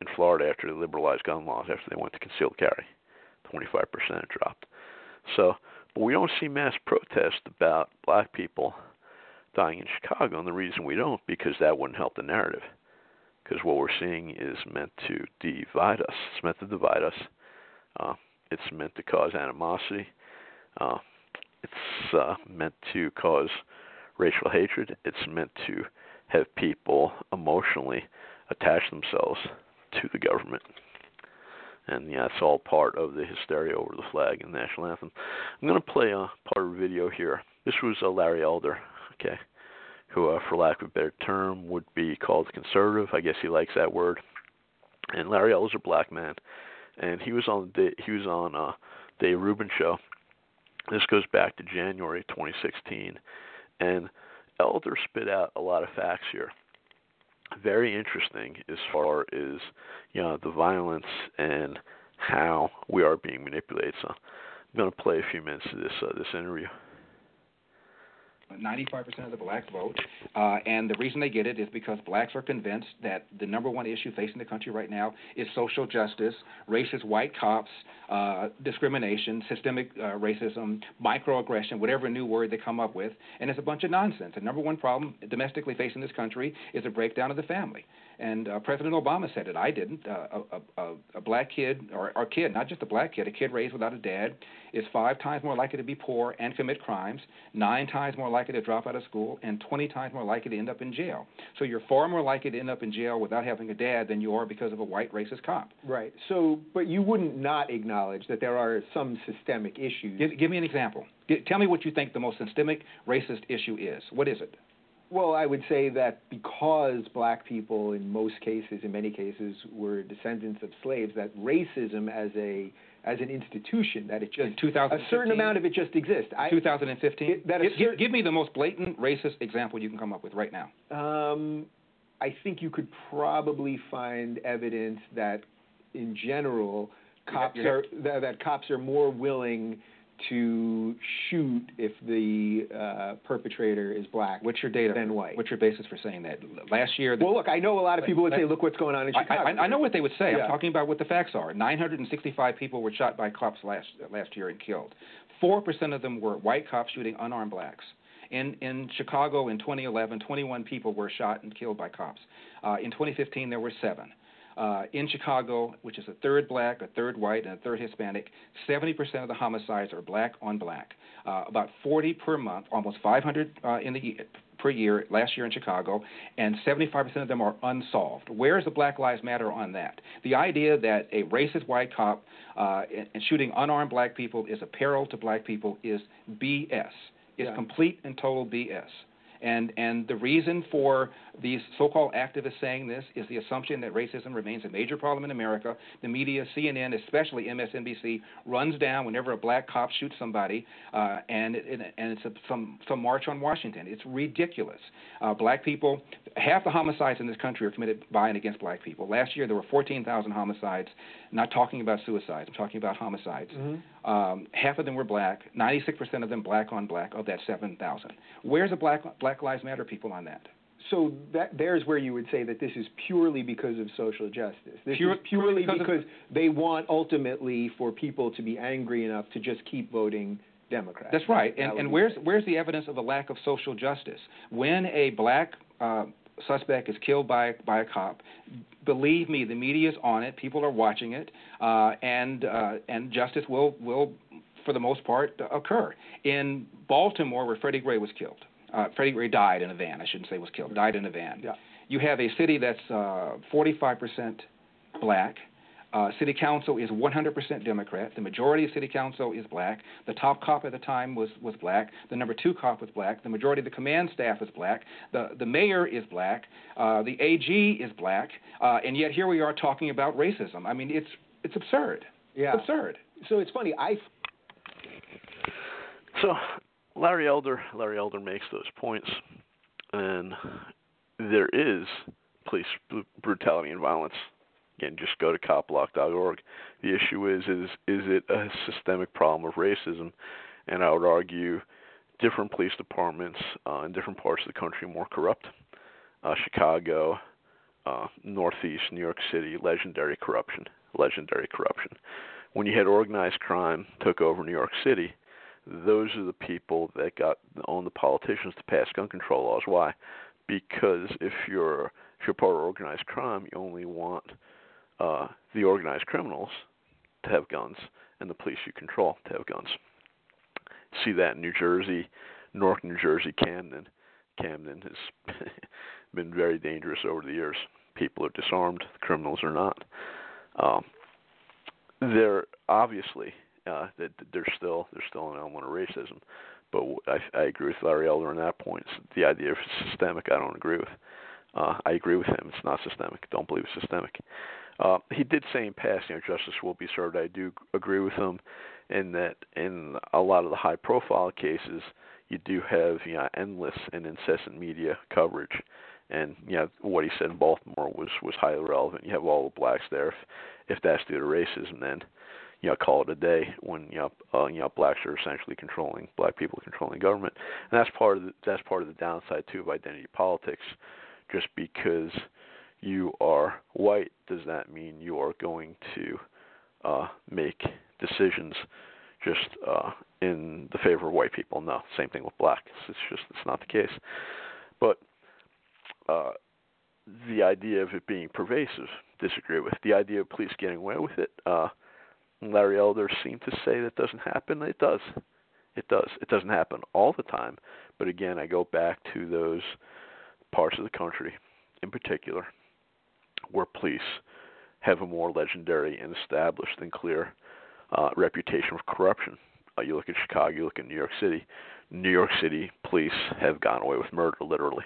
in Florida after they liberalized gun laws after they went to concealed carry 25% dropped so but we don't see mass protest about black people dying in Chicago, and the reason we don't because that wouldn't help the narrative. Because what we're seeing is meant to divide us. It's meant to divide us. Uh, it's meant to cause animosity. Uh, it's uh, meant to cause racial hatred. It's meant to have people emotionally attach themselves to the government. And yeah, it's all part of the hysteria over the flag and national anthem. I'm going to play a part of a video here. This was uh, Larry Elder okay, who, uh, for lack of a better term, would be called conservative. I guess he likes that word. And Larry Elder's a black man, and he was on the he was on uh, Dave Rubin show. This goes back to January 2016, and Elder spit out a lot of facts here. Very interesting as far as you know the violence and how we are being manipulated. So I'm going to play a few minutes of this uh, this interview. 95% of the black vote, uh, and the reason they get it is because blacks are convinced that the number one issue facing the country right now is social justice, racist white cops, uh, discrimination, systemic uh, racism, microaggression, whatever new word they come up with, and it's a bunch of nonsense. The number one problem domestically facing this country is a breakdown of the family. And uh, President Obama said it. I didn't. Uh, a, a, a black kid, or a kid, not just a black kid, a kid raised without a dad, is five times more likely to be poor and commit crimes, nine times more likely to drop out of school, and 20 times more likely to end up in jail. So you're far more likely to end up in jail without having a dad than you are because of a white racist cop. Right. So, but you wouldn't not acknowledge that there are some systemic issues. Give, give me an example. G- tell me what you think the most systemic racist issue is. What is it? Well, I would say that because black people, in most cases, in many cases, were descendants of slaves, that racism as a as an institution, that it just a certain amount of it just exists. I, 2015. It- that give, give- cer- give me the most blatant racist example you can come up with right now. Um, I think you could probably find evidence that, in general, cops you have- are that, that cops are more willing to shoot if the uh, perpetrator is black. What's your data? Than white. What's your basis for saying that? Last year. The, Well, look, I know a lot of people would say, "Look what's going on in I- Chicago." I, I know what they would say. Yeah. I'm talking about what the facts are. 965 people were shot by cops last last year and killed. Four percent of them were white cops shooting unarmed blacks. In in Chicago in 2011, 21 people were shot and killed by cops. Uh, in 2015, there were seven. Uh, in Chicago, which is a third black, a third white, and a third Hispanic, 70% of the homicides are black on black. Uh, about 40 per month, almost 500 uh, in the per year last year in Chicago, and 75% of them are unsolved. Where is the Black Lives Matter on that? The idea that a racist white cop uh, and, and shooting unarmed black people is a peril to black people is BS. It's Yeah. complete and total BS. And and the reason for these so-called activists saying this is the assumption that racism remains a major problem in America. The media, CNN, especially MSNBC, runs down whenever a black cop shoots somebody, uh, and and and it's a, some some march on Washington. It's ridiculous. Uh, black people, half the homicides in this country are committed by and against black people. Last year there were 14,000 homicides. Not talking about suicides. I'm talking about homicides. Um, half of them were black. 96% of them black on black of that 7,000. Where's the Black Black Lives Matter people on that? So that there's where you would say that this is purely because of social justice. This Pure- is purely purely because they want ultimately for people to be angry enough to just keep voting Democrat. That's right. That And, would and where's where's the evidence of a lack of social justice? When a black uh, suspect is killed by by a cop, believe me, the media is on it. People are watching it, uh, and uh, and justice will will for the most part occur. In Baltimore, where Freddie Gray was killed, uh, Freddie Gray died in a van. I shouldn't say was killed. Died in a van. Yeah. You have a city that's uh, 45% black. Uh, city council is 100% Democrat. The majority of city council is black. The top cop at the time was, was black. The number two cop was black. The majority of the command staff is black. The, the mayor is black. Uh, the AG is black. Uh, and yet here we are talking about racism. I mean, it's, it's absurd. Yeah. It's absurd. So it's funny. I So Larry Elder, Larry Elder makes those points, and there is police brutality and violence. Again, just go to copblock.org. The issue is is is it a systemic problem of racism? And I would argue different police departments uh, in different parts of the country more corrupt. Uh, Chicago, uh, Northeast, New York City, legendary corruption, legendary corruption. When you had organized crime took over New York City, those are the people that got on the politicians to pass gun control laws. Why? Because if you're if you're part of organized crime, you only want uh, the organized criminals to have guns and the police you control to have guns. See that in New Jersey, North New Jersey, Camden. Camden has been very dangerous over the years. People are disarmed, criminals are not. Um, there obviously uh, that there's still there's still an element of racism, but I agree with Larry Elder on that point. The idea of systemic, I don't agree with. Uh, I agree with him. It's not systemic. Don't believe it's systemic. Uh, he did say in passing, justice will be served. I do agree with him in that in a lot of the high-profile cases, you do have you know endless and incessant media coverage, and you know what he said in Baltimore was was highly relevant. You have all the blacks there. If, if that's due to racism, then you know call it a day when you know uh, you know blacks are essentially controlling black people controlling government, and that's part of the, that's part of the downside too of identity politics. Just because you are white does that mean you are going to uh, make decisions just uh, in the favor of white people. No, same thing with blacks. It's just it's not the case. But uh, the idea of it being pervasive, disagree with. The idea of police getting away with it, uh, Larry Elder seemed to say that doesn't happen. It does. It does. It doesn't happen all the time. But again, I go back to those parts of the country, in particular, where police have a more legendary and established and clear uh, reputation of corruption. Uh, you look at Chicago, you look at New York City. New York City police have gone away with murder, literally.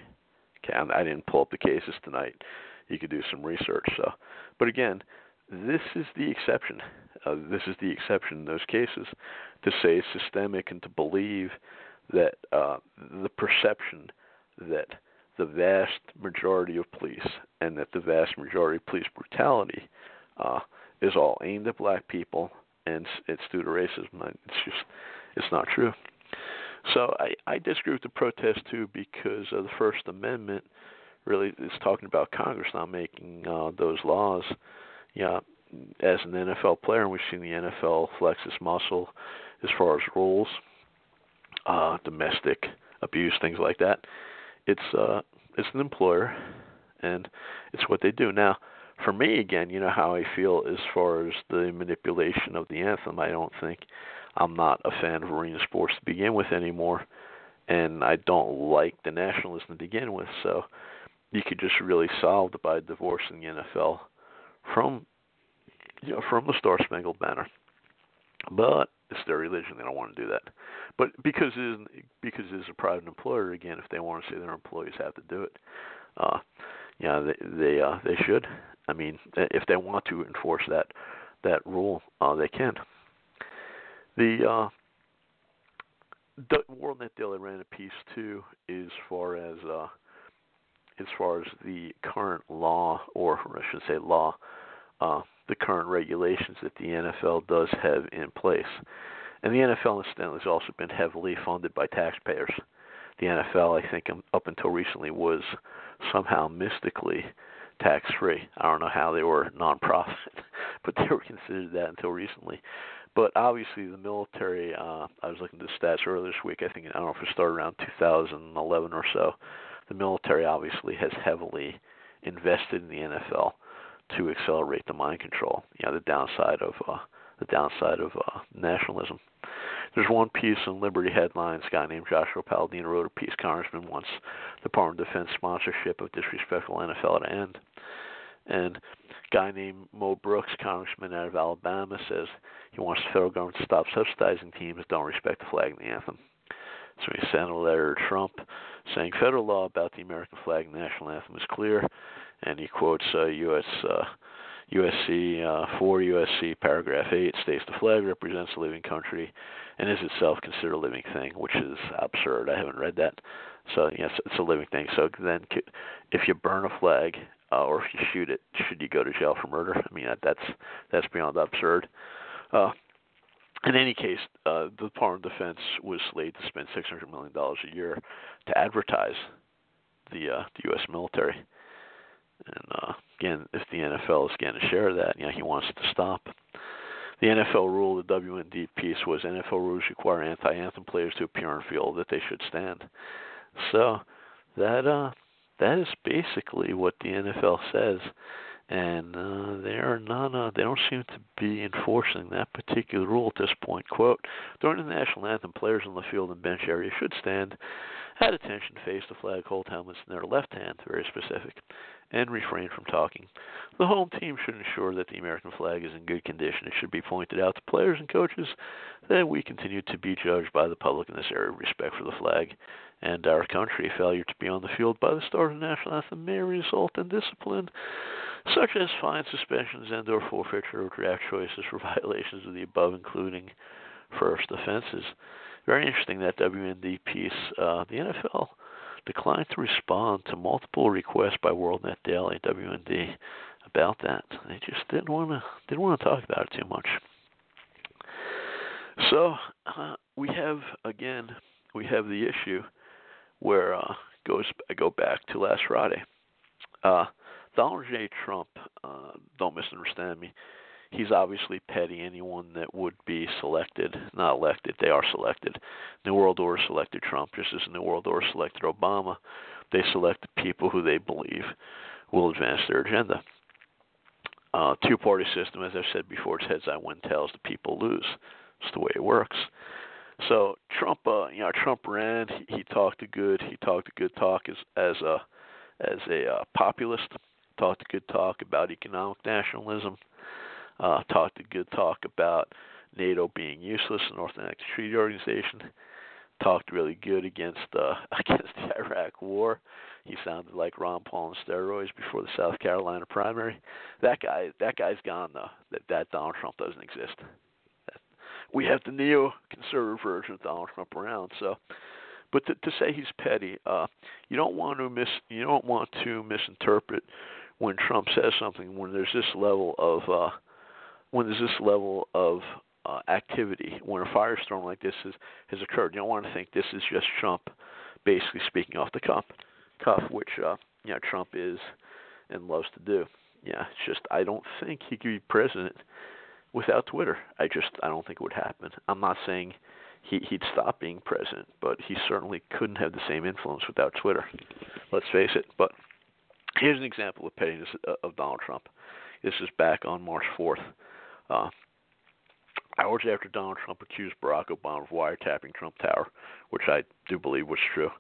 Okay, I didn't pull up the cases tonight. You could do some research. So, but again, this is the exception. Uh, this is the exception in those cases. To say it's systemic and to believe that uh, the perception that the vast majority of police and that the vast majority of police brutality uh, is all aimed at black people and it's due to racism. It's just it's not true. So I, I disagree with the protest too because of the First Amendment really is talking about Congress not making uh, those laws. Yeah, as an NFL player, and we've seen the NFL flex its muscle as far as rules, uh, domestic abuse, things like that. It's uh, it's an employer, and it's what they do. Now, for me, again, you know how I feel as far as the manipulation of the anthem. I don't think I'm not a fan of arena sports to begin with anymore, and I don't like the nationalism to begin with. So you could just really solve it by divorcing the NFL from you know from the Star Spangled Banner. But it's their religion; they don't want to do that. But because it is because it is a private employer, again, if they want to say their employees have to do it, uh, yeah, they they uh, they should. I mean, if they want to enforce that that rule, uh, they can. The uh, WorldNet Daily ran a piece too, as far as uh, as far as the current law, or I should say law, uh, the current regulations that the NFL does have in place. And the NFL, incidentally, has also been heavily funded by taxpayers. The NFL, I think, um, up until recently, was somehow mystically tax free. I don't know how they were nonprofit, but they were considered that until recently. But obviously, the military. Uh, I was looking at the stats earlier this week. I think I don't know if it started around 2011 or so. The military obviously has heavily invested in the NFL to accelerate the mind control. You know, the downside of uh, the downside of uh, nationalism. There's one piece in Liberty Headlines. A guy named Joshua Palladino wrote a piece. Congressman wants Department of Defense sponsorship of disrespectful NFL to end. And a guy named Mo Brooks, congressman out of Alabama, says he wants the federal government to stop subsidizing teams that don't respect the flag and the anthem. So he sent a letter to Trump saying federal law about the American flag and national anthem is clear, and he quotes uh, U.S. Uh, USC uh, 4 USC paragraph 8 states the flag represents a living country and is itself considered a living thing, which is absurd. I haven't read that. So yes, it's a living thing. So then, if you burn a flag uh, or if you shoot it, should you go to jail for murder? I mean, that, that's that's beyond absurd. Uh, in any case, uh, the Department of Defense was slated to spend six hundred million dollars a year to advertise the uh, the U.S. military. And uh, again, if the NFL is getting a share of that, you know, he wants it to stop. The NFL rule, the WND piece was NFL rules require anti-anthem players to appear on field that they should stand. So that uh, that is basically what the NFL says, and uh, they are not. Uh, they don't seem to be enforcing that particular rule at this point. Quote: During the national anthem, players on the field and bench area should stand at attention, face the flag, hold helmets in their left hand, very specific, and refrain from talking. The home team should ensure that the American flag is in good condition. It should be pointed out to players and coaches that we continue to be judged by the public in this area of respect for the flag and our country. Failure to be on the field by the start of the national anthem may result in discipline, such as fines, suspensions, and/or forfeiture of draft choices for violations of the above, including first offenses. Very interesting that WND piece. Uh, the NFL declined to respond to multiple requests by WorldNet Daily WND about that. They just didn't want to didn't want to talk about it too much. So uh, we have again we have the issue where uh, goes I go back to last Friday. Uh, Donald J. Trump, uh, don't misunderstand me. He's obviously petty. Anyone that would be selected, not elected, they are selected. New World Order selected Trump, just as New World Order selected Obama. They select the people who they believe will advance their agenda. Uh, two party system, as I've said before, it's heads I win, tails the people lose. It's the way it works. So Trump, uh, you know, Trump ran. He, he talked a good. He talked a good talk as as a as a uh, populist. Talked a good talk about economic nationalism. Uh, talked a good talk about NATO being useless, the North Atlantic Treaty Organization. Talked really good against uh, against the Iraq War. He sounded like Ron Paul on steroids before the South Carolina primary. That guy, that guy's gone though. That that Donald Trump doesn't exist. We have the neo-conservative version of Donald Trump around. So, but to, to say he's petty, uh, you don't want to mis, you don't want to misinterpret when Trump says something. When there's this level of, uh, when there's this level of uh, activity, when a firestorm like this has has occurred, you don't want to think this is just Trump basically speaking off the cuff cuff, which uh, you know Trump is and loves to do. Yeah, it's just I don't think he could be president without Twitter. I just I don't think it would happen. I'm not saying he he'd stop being president, but he certainly couldn't have the same influence without Twitter. Let's face it. But here's an example of pettiness uh, of Donald Trump. This is back on March 4th. Uh, hours after Donald Trump accused Barack Obama of wiretapping Trump Tower, which I do believe was true.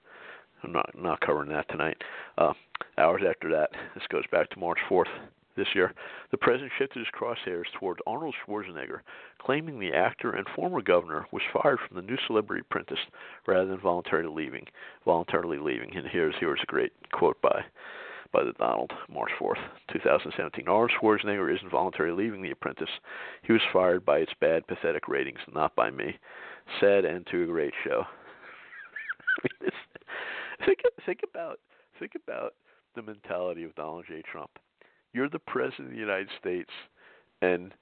I'm not not covering that tonight. Uh, hours after that, this goes back to March 4th this year. The president shifted his crosshairs toward Arnold Schwarzenegger, claiming the actor and former governor was fired from the new Celebrity Apprentice rather than voluntarily leaving. Voluntarily leaving, and here's here's a great quote by by the Donald, March 4th, 2017. Arnold Schwarzenegger isn't voluntarily leaving The Apprentice. He was fired by its bad, pathetic ratings, not by me. Sad end to a great show. think think about think about the mentality of Donald J. Trump. You're the president of the United States, and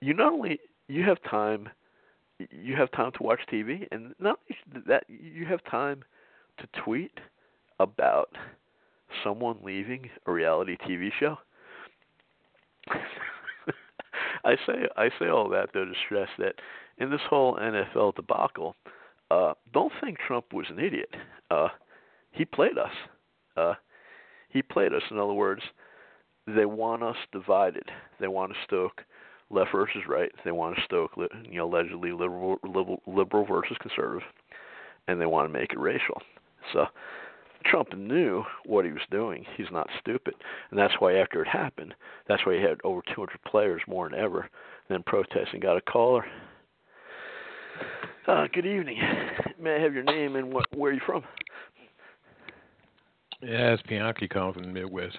you not only you have time, you have time to watch TV, and not that you have time to tweet about someone leaving a reality TV show. I say I say all that though to stress that in this whole NFL debacle, uh, don't think Trump was an idiot. Uh, he played us. Uh, he played us. In other words, they want us divided. They want to stoke left versus right. They want to stoke, you know, allegedly liberal, liberal, liberal versus conservative, and they want to make it racial. So Trump knew what he was doing. He's not stupid, and that's why after it happened, that's why he had over 200 players more than ever, then protesting. Got a caller. Uh, good evening. May I have your name and what, where are you from? Yeah, it's Bianchi calling from the Midwest.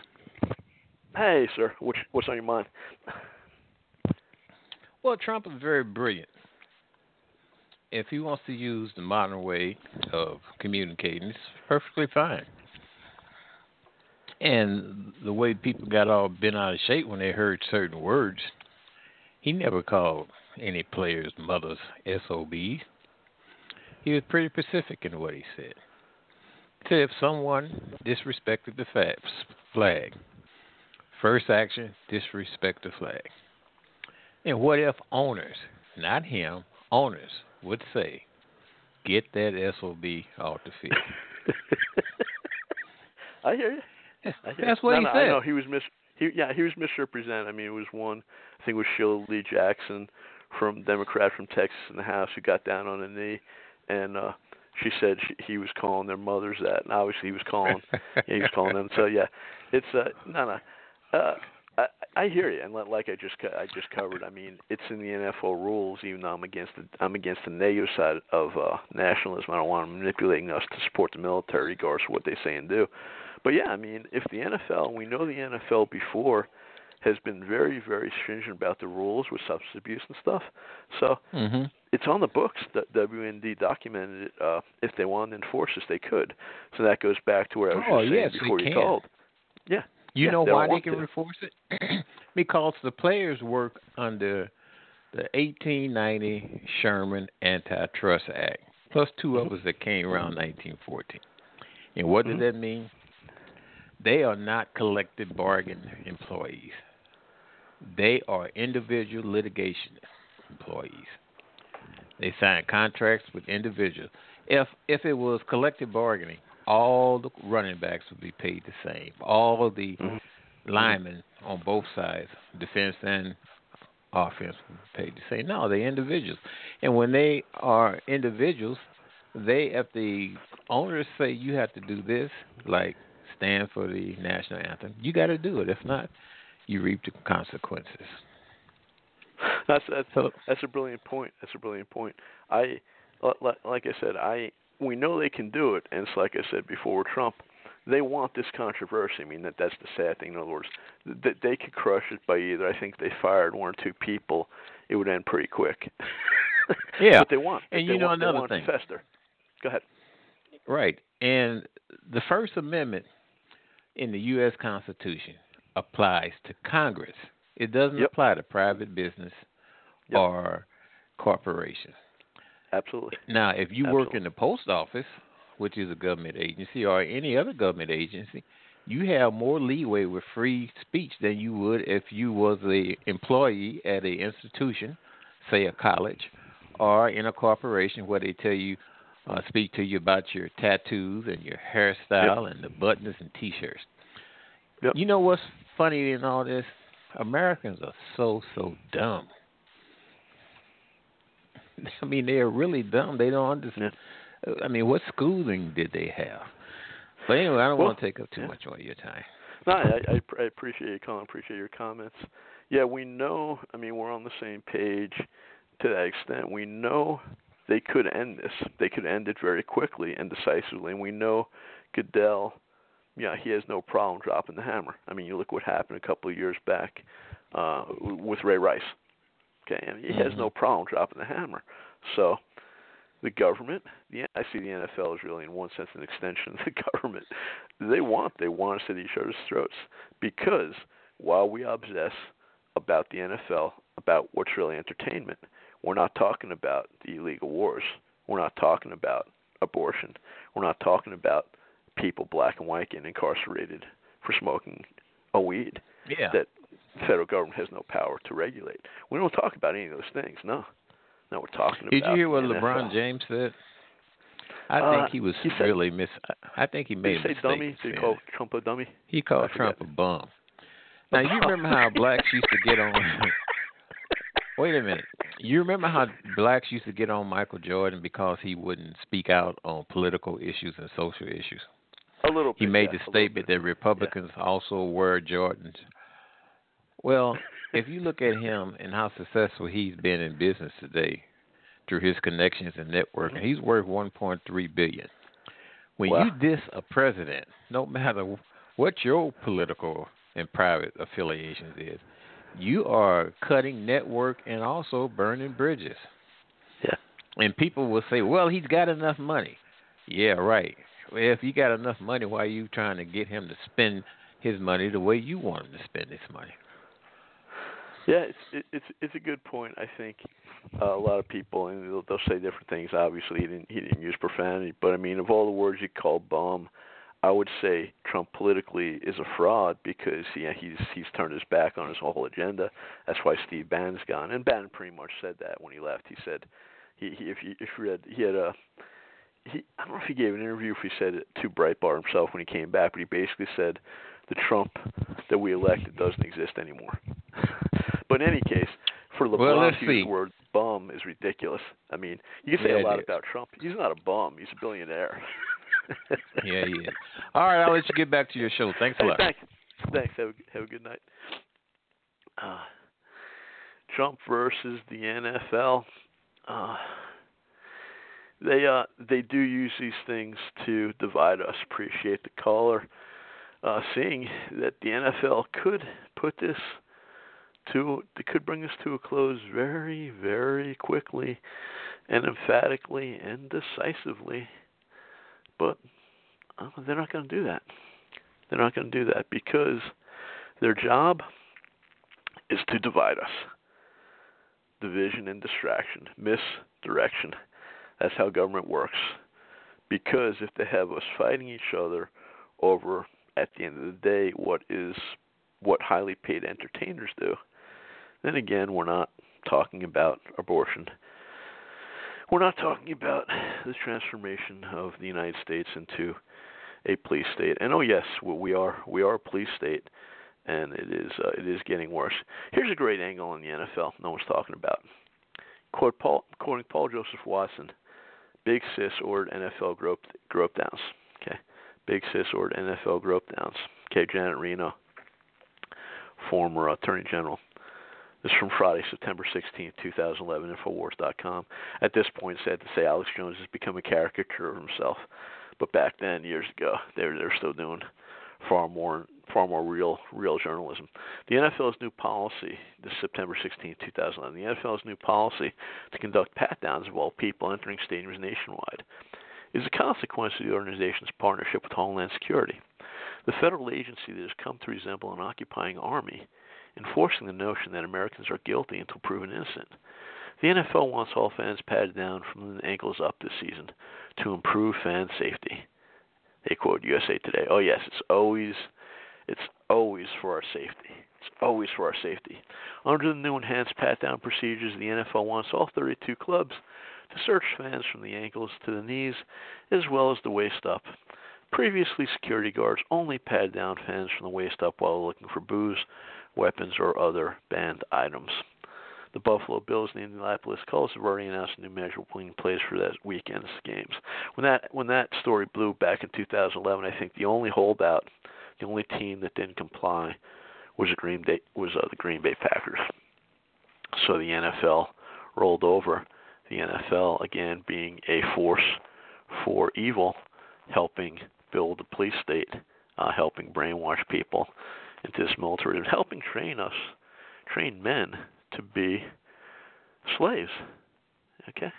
Hey, sir. What's, what's on your mind? Well, Trump is very brilliant. If he wants to use the modern way of communicating, it's perfectly fine. And the way people got all bent out of shape when they heard certain words, he never called any players' mothers SOBs. He was pretty specific in what he said. He said if someone disrespected the flag, first action, disrespect the flag. And what if owners, not him, owners would say, get that SOB off the field? I hear you. I hear That's you. what no, he no, said. I know he was mis. He, yeah, he was misrepresented. I mean, it was one. I think it was Sheila Lee Jackson, from Democrat from Texas in the House, who got down on a knee, and uh she said she, he was calling their mothers that, and obviously he was calling. yeah, he was calling them. So yeah, it's uh no no. Uh, I, hear you, and like I just I just covered, I mean, it's in the NFL rules. Even though I'm against the I'm against the negative side of uh, nationalism. I don't want them manipulating us to support the military, regardless of what they say and do. But yeah, I mean, if the NFL, we know the NFL before has been very, very stringent about the rules with substance abuse and stuff. So mm-hmm. it's on the books that WND documented it. Uh, if they wanted to enforce this, they could. So that goes back to where I was oh, just yes, saying before you called. Yeah. You yeah, know why they can to. enforce it? because the players work under the 1890 Sherman Antitrust Act, plus two Mm-hmm. others that came around 1914. And what Mm-hmm. does that mean? They are not collective bargain employees. They are individual litigation employees. They sign contracts with individuals. If if it was collective bargaining, all the running backs would be paid the same. All of the mm-hmm. linemen on both sides, defense and offense, would be paid the same. No, they're individuals. And when they are individuals, they if the owners say you have to do this, like stand for the national anthem, you got to do it. If not, you reap the consequences. That's that's that's a brilliant point. That's a brilliant point. I li- li- like I said, I we know they can do it, and it's like I said before, Trump. They want this controversy. I mean, that that's the sad thing. In other words, that they could crush it by either. I think they fired one or two people. It would end pretty quick. Yeah. but they want. And they you know want, they another want thing. fester. Go ahead. Right. And the First Amendment in the U.S. Constitution applies to Congress. It doesn't apply to private business or corporations. Absolutely. Now, if you work in the post office, which is a government agency, or any other government agency, you have more leeway with free speech than you would if you was a employee at a institution, say a college, or in a corporation where they tell you, uh, speak to you about your tattoos and your hairstyle and the buttons and T-shirts. You know what's funny in all this? Americans are so so dumb. I mean, they are really dumb. They don't understand. I mean, what schooling did they have? But anyway, I don't Well, want to take up too much of your time. No, I, I, I appreciate you calling. Appreciate your comments. Yeah, we know. I mean, we're on the same page to that extent. We know they could end this. They could end it very quickly and decisively. And we know Goodell. Yeah, he has no problem dropping the hammer. I mean, you look what happened a couple of years back uh, with Ray Rice. Okay, and he has Mhm. no problem dropping the hammer. So the government, the I see the NFL is really in one sense an extension of the government. They want they want us at each other's throats because while we obsess about the NFL, about what's really entertainment, we're not talking about the illegal wars. We're not talking about abortion. We're not talking about people, black and white, getting incarcerated for smoking a weed Yeah. that the federal government has no power to regulate. We don't talk about any of those things. No, no, we're talking Did about. Did you hear what LeBron James said? I Uh, think he was he said- really mis. I think he Did made he a say mistake. dummy? Did he call. Trump a dummy? He called Trump a bum. Now you remember how blacks used to get on. Wait a minute. You remember how blacks used to get on Michael Jordan because he wouldn't speak out on political issues and social issues? A little. Bit, he made yeah, the statement that Republicans also wear Jordans. Well, if you look at him and how successful he's been in business today through his connections and networking, mm-hmm. he's worth 1.3 billion. When Wow. you diss a president, no matter what your political and private affiliations is, you are cutting network and also burning bridges. Yeah. And people will say, "Well, he's got enough money." Yeah, right. Well, if you got enough money, why are you trying to get him to spend his money the way you want him to spend his money? Yeah, it's it, it's it's a good point. I think uh, a lot of people and they'll, they'll say different things. Obviously, he didn't he didn't use profanity, but I mean, of all the words you call bum, I would say Trump politically is a fraud because yeah he's he's turned his back on his whole agenda. That's why Steve Bannon's gone, and Bannon pretty much said that when he left. He said he, he if you if you read he had a he I don't know if he gave an interview if he said it to Breitbart himself when he came back, but he basically said the Trump that we elected doesn't exist anymore. but in any case, for LeBron Well, to use the word bum is ridiculous. I mean, you can say Yeah, a lot about Trump. He's not a bum. He's a billionaire. Yeah, he is. All right, I'll let you get back to your show. Thanks a Hey, lot. thank you. Thanks. Have a, have a good night. Uh, Trump versus the NFL. Uh, they uh they do use these things to divide us. Appreciate the caller uh, seeing that the NFL could put this to they could bring us to a close very very quickly and emphatically and decisively, but uh, they're not going to do that. They're not going to do that because their job is to divide us. Division and distraction, misdirection. That's how government works. Because if they have us fighting each other over, at the end of the day, what is what highly paid entertainers do, then again, we're not talking about abortion. We're not talking about the transformation of the United States into a police state. And oh yes, we are we are a police state, and it is uh, it is getting worse. Here's a great angle in the NFL. No one's talking about. Quote Paul, quoting Paul Joseph Watson, Big Sis ordered NFL grope grope downs. Okay, Big Sis ordered NFL grope downs. Okay, Janet Reno, former Attorney General. This is from Friday, September 16, 2011, Infowars.com. At this point, sad to say Alex Jones has become a caricature of himself. But back then, years ago, they're they're still doing far more far more real real journalism. The NFL's new policy, this September 16, 2011, the NFL's new policy to conduct pat downs of all people entering stadiums nationwide is a consequence of the organization's partnership with Homeland Security, the federal agency that has come to resemble an occupying army, enforcing the notion that Americans are guilty until proven innocent. The NFL wants all fans patted down from the ankles up this season to improve fan safety. They quote USA Today. Oh yes, it's always it's always for our safety. It's always for our safety. Under the new enhanced pat down procedures, the NFL wants all 32 clubs to search fans from the ankles to the knees as well as the waist up. Previously, security guards only patted down fans from the waist up while looking for booze, weapons, or other banned items. The Buffalo Bills and the Indianapolis Colts have already announced a new measure in place for that weekend's games. When that when that story blew back in 2011, I think the only holdout, the only team that didn't comply, was the Green Bay was uh, the Green Bay Packers. So the NFL rolled over. The NFL again being a force for evil, helping build a police state, uh, helping brainwash people into this militarism, helping train us, train men to be slaves. Okay?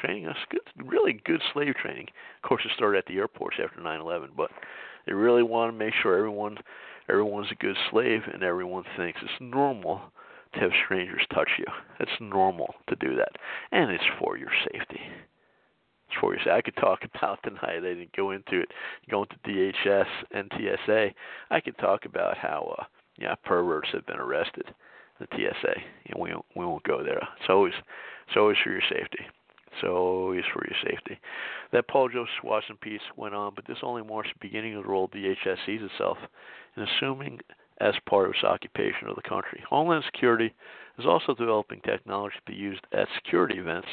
Training us good really good slave training. Of course it started at the airports after nine eleven, but they really want to make sure everyone everyone's a good slave and everyone thinks it's normal to have strangers touch you. It's normal to do that. And it's for your safety. Safety. I could talk about tonight, I didn't go into it, going to DHS and TSA. I could talk about how uh yeah, perverts have been arrested the TSA. Know, we we won't go there. It's always it's always for your safety. It's always for your safety. That Paul Joseph Watson piece went on, but this only marks the beginning of the role DHS sees itself in assuming as part of its occupation of the country. Homeland Security is also developing technology to be used at security events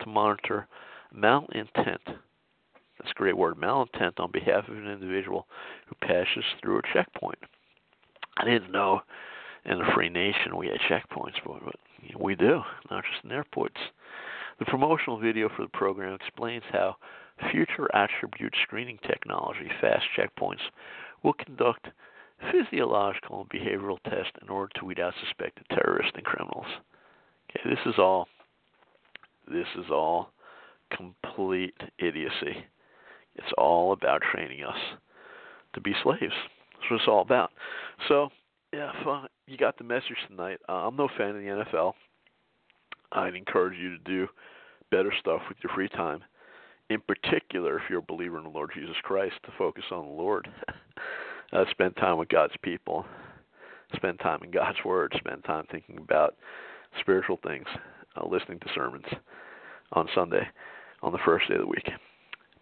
to monitor malintent. That's a great word, malintent on behalf of an individual who passes through a checkpoint. I didn't know in a free nation we had checkpoints, but, we do, not just in airports. The promotional video for the program explains how future attribute screening technology, fast checkpoints, will conduct physiological and behavioral tests in order to weed out suspected terrorists and criminals. Okay, this is all this is all complete idiocy. It's all about training us to be slaves. That's what it's all about. So yeah, if you got the message tonight, uh, I'm no fan of the NFL. I'd encourage you to do better stuff with your free time. In particular, if you're a believer in the Lord Jesus Christ, to focus on the Lord. uh, spend time with God's people. Spend time in God's Word. Spend time thinking about spiritual things. Uh, listening to sermons on Sunday, on the first day of the week.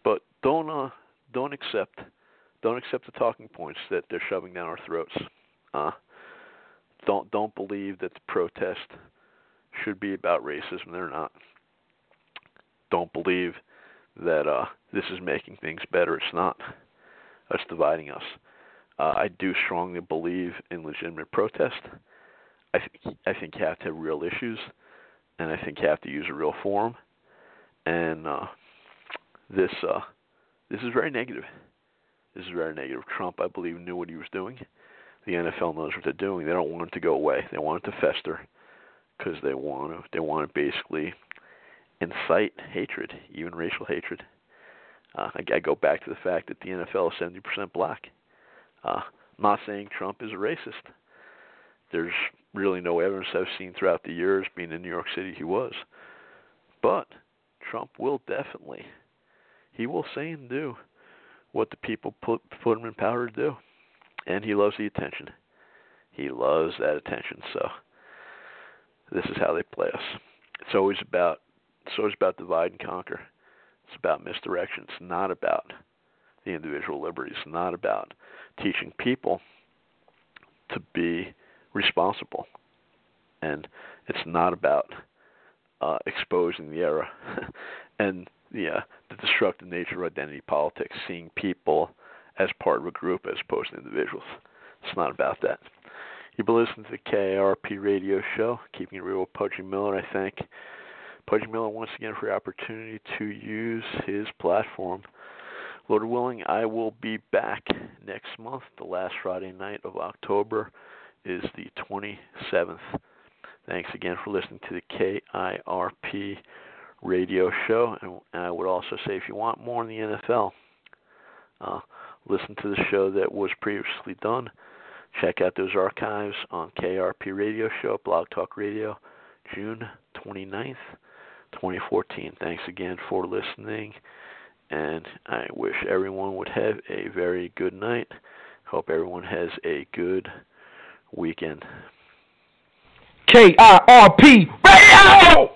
But don't uh, don't accept don't accept the talking points that they're shoving down our throats. Uh, don't don't believe that the protest should be about racism. They're not. Don't believe that uh, this is making things better. It's not. It's dividing us. Uh, I do strongly believe in legitimate protest. I think I think you have to have real issues, and I think you have to use a real forum. And uh, this uh, this is very negative. This is very negative. Trump, I believe, knew what he was doing. The NFL knows what they're doing. They don't want it to go away. They want it to fester because they want to. They want to basically incite hatred, even racial hatred. Uh, I, I go back to the fact that the NFL is 70% black. Uh, I'm not saying Trump is a racist. There's really no evidence I've seen throughout the years being in New York City he was. But Trump will definitely, he will say and do what the people put put him in power to do, and he loves the attention. He loves that attention. So this is how they play us. It's always about it's always about divide and conquer. It's about misdirection. It's not about the individual liberty. It's not about teaching people to be responsible, and it's not about uh, exposing the error and the uh, the destructive nature of identity politics, seeing people as part of a group as opposed to individuals. It's not about that. You've been listening to the KRP radio show, Keeping It Real with Pudgy Miller. I thank Pudgy Miller once again for the opportunity to use his platform. Lord willing, I will be back next month. The last Friday night of October is the 27th. Thanks again for listening to the KIRP radio show. And I would also say if you want more in the NFL, uh, listen to the show that was previously done. Check out those archives on KIRP Radio Show, Blog Talk Radio, June 29th, 2014. Thanks again for listening, and I wish everyone would have a very good night. Hope everyone has a good weekend. KIRP Radio!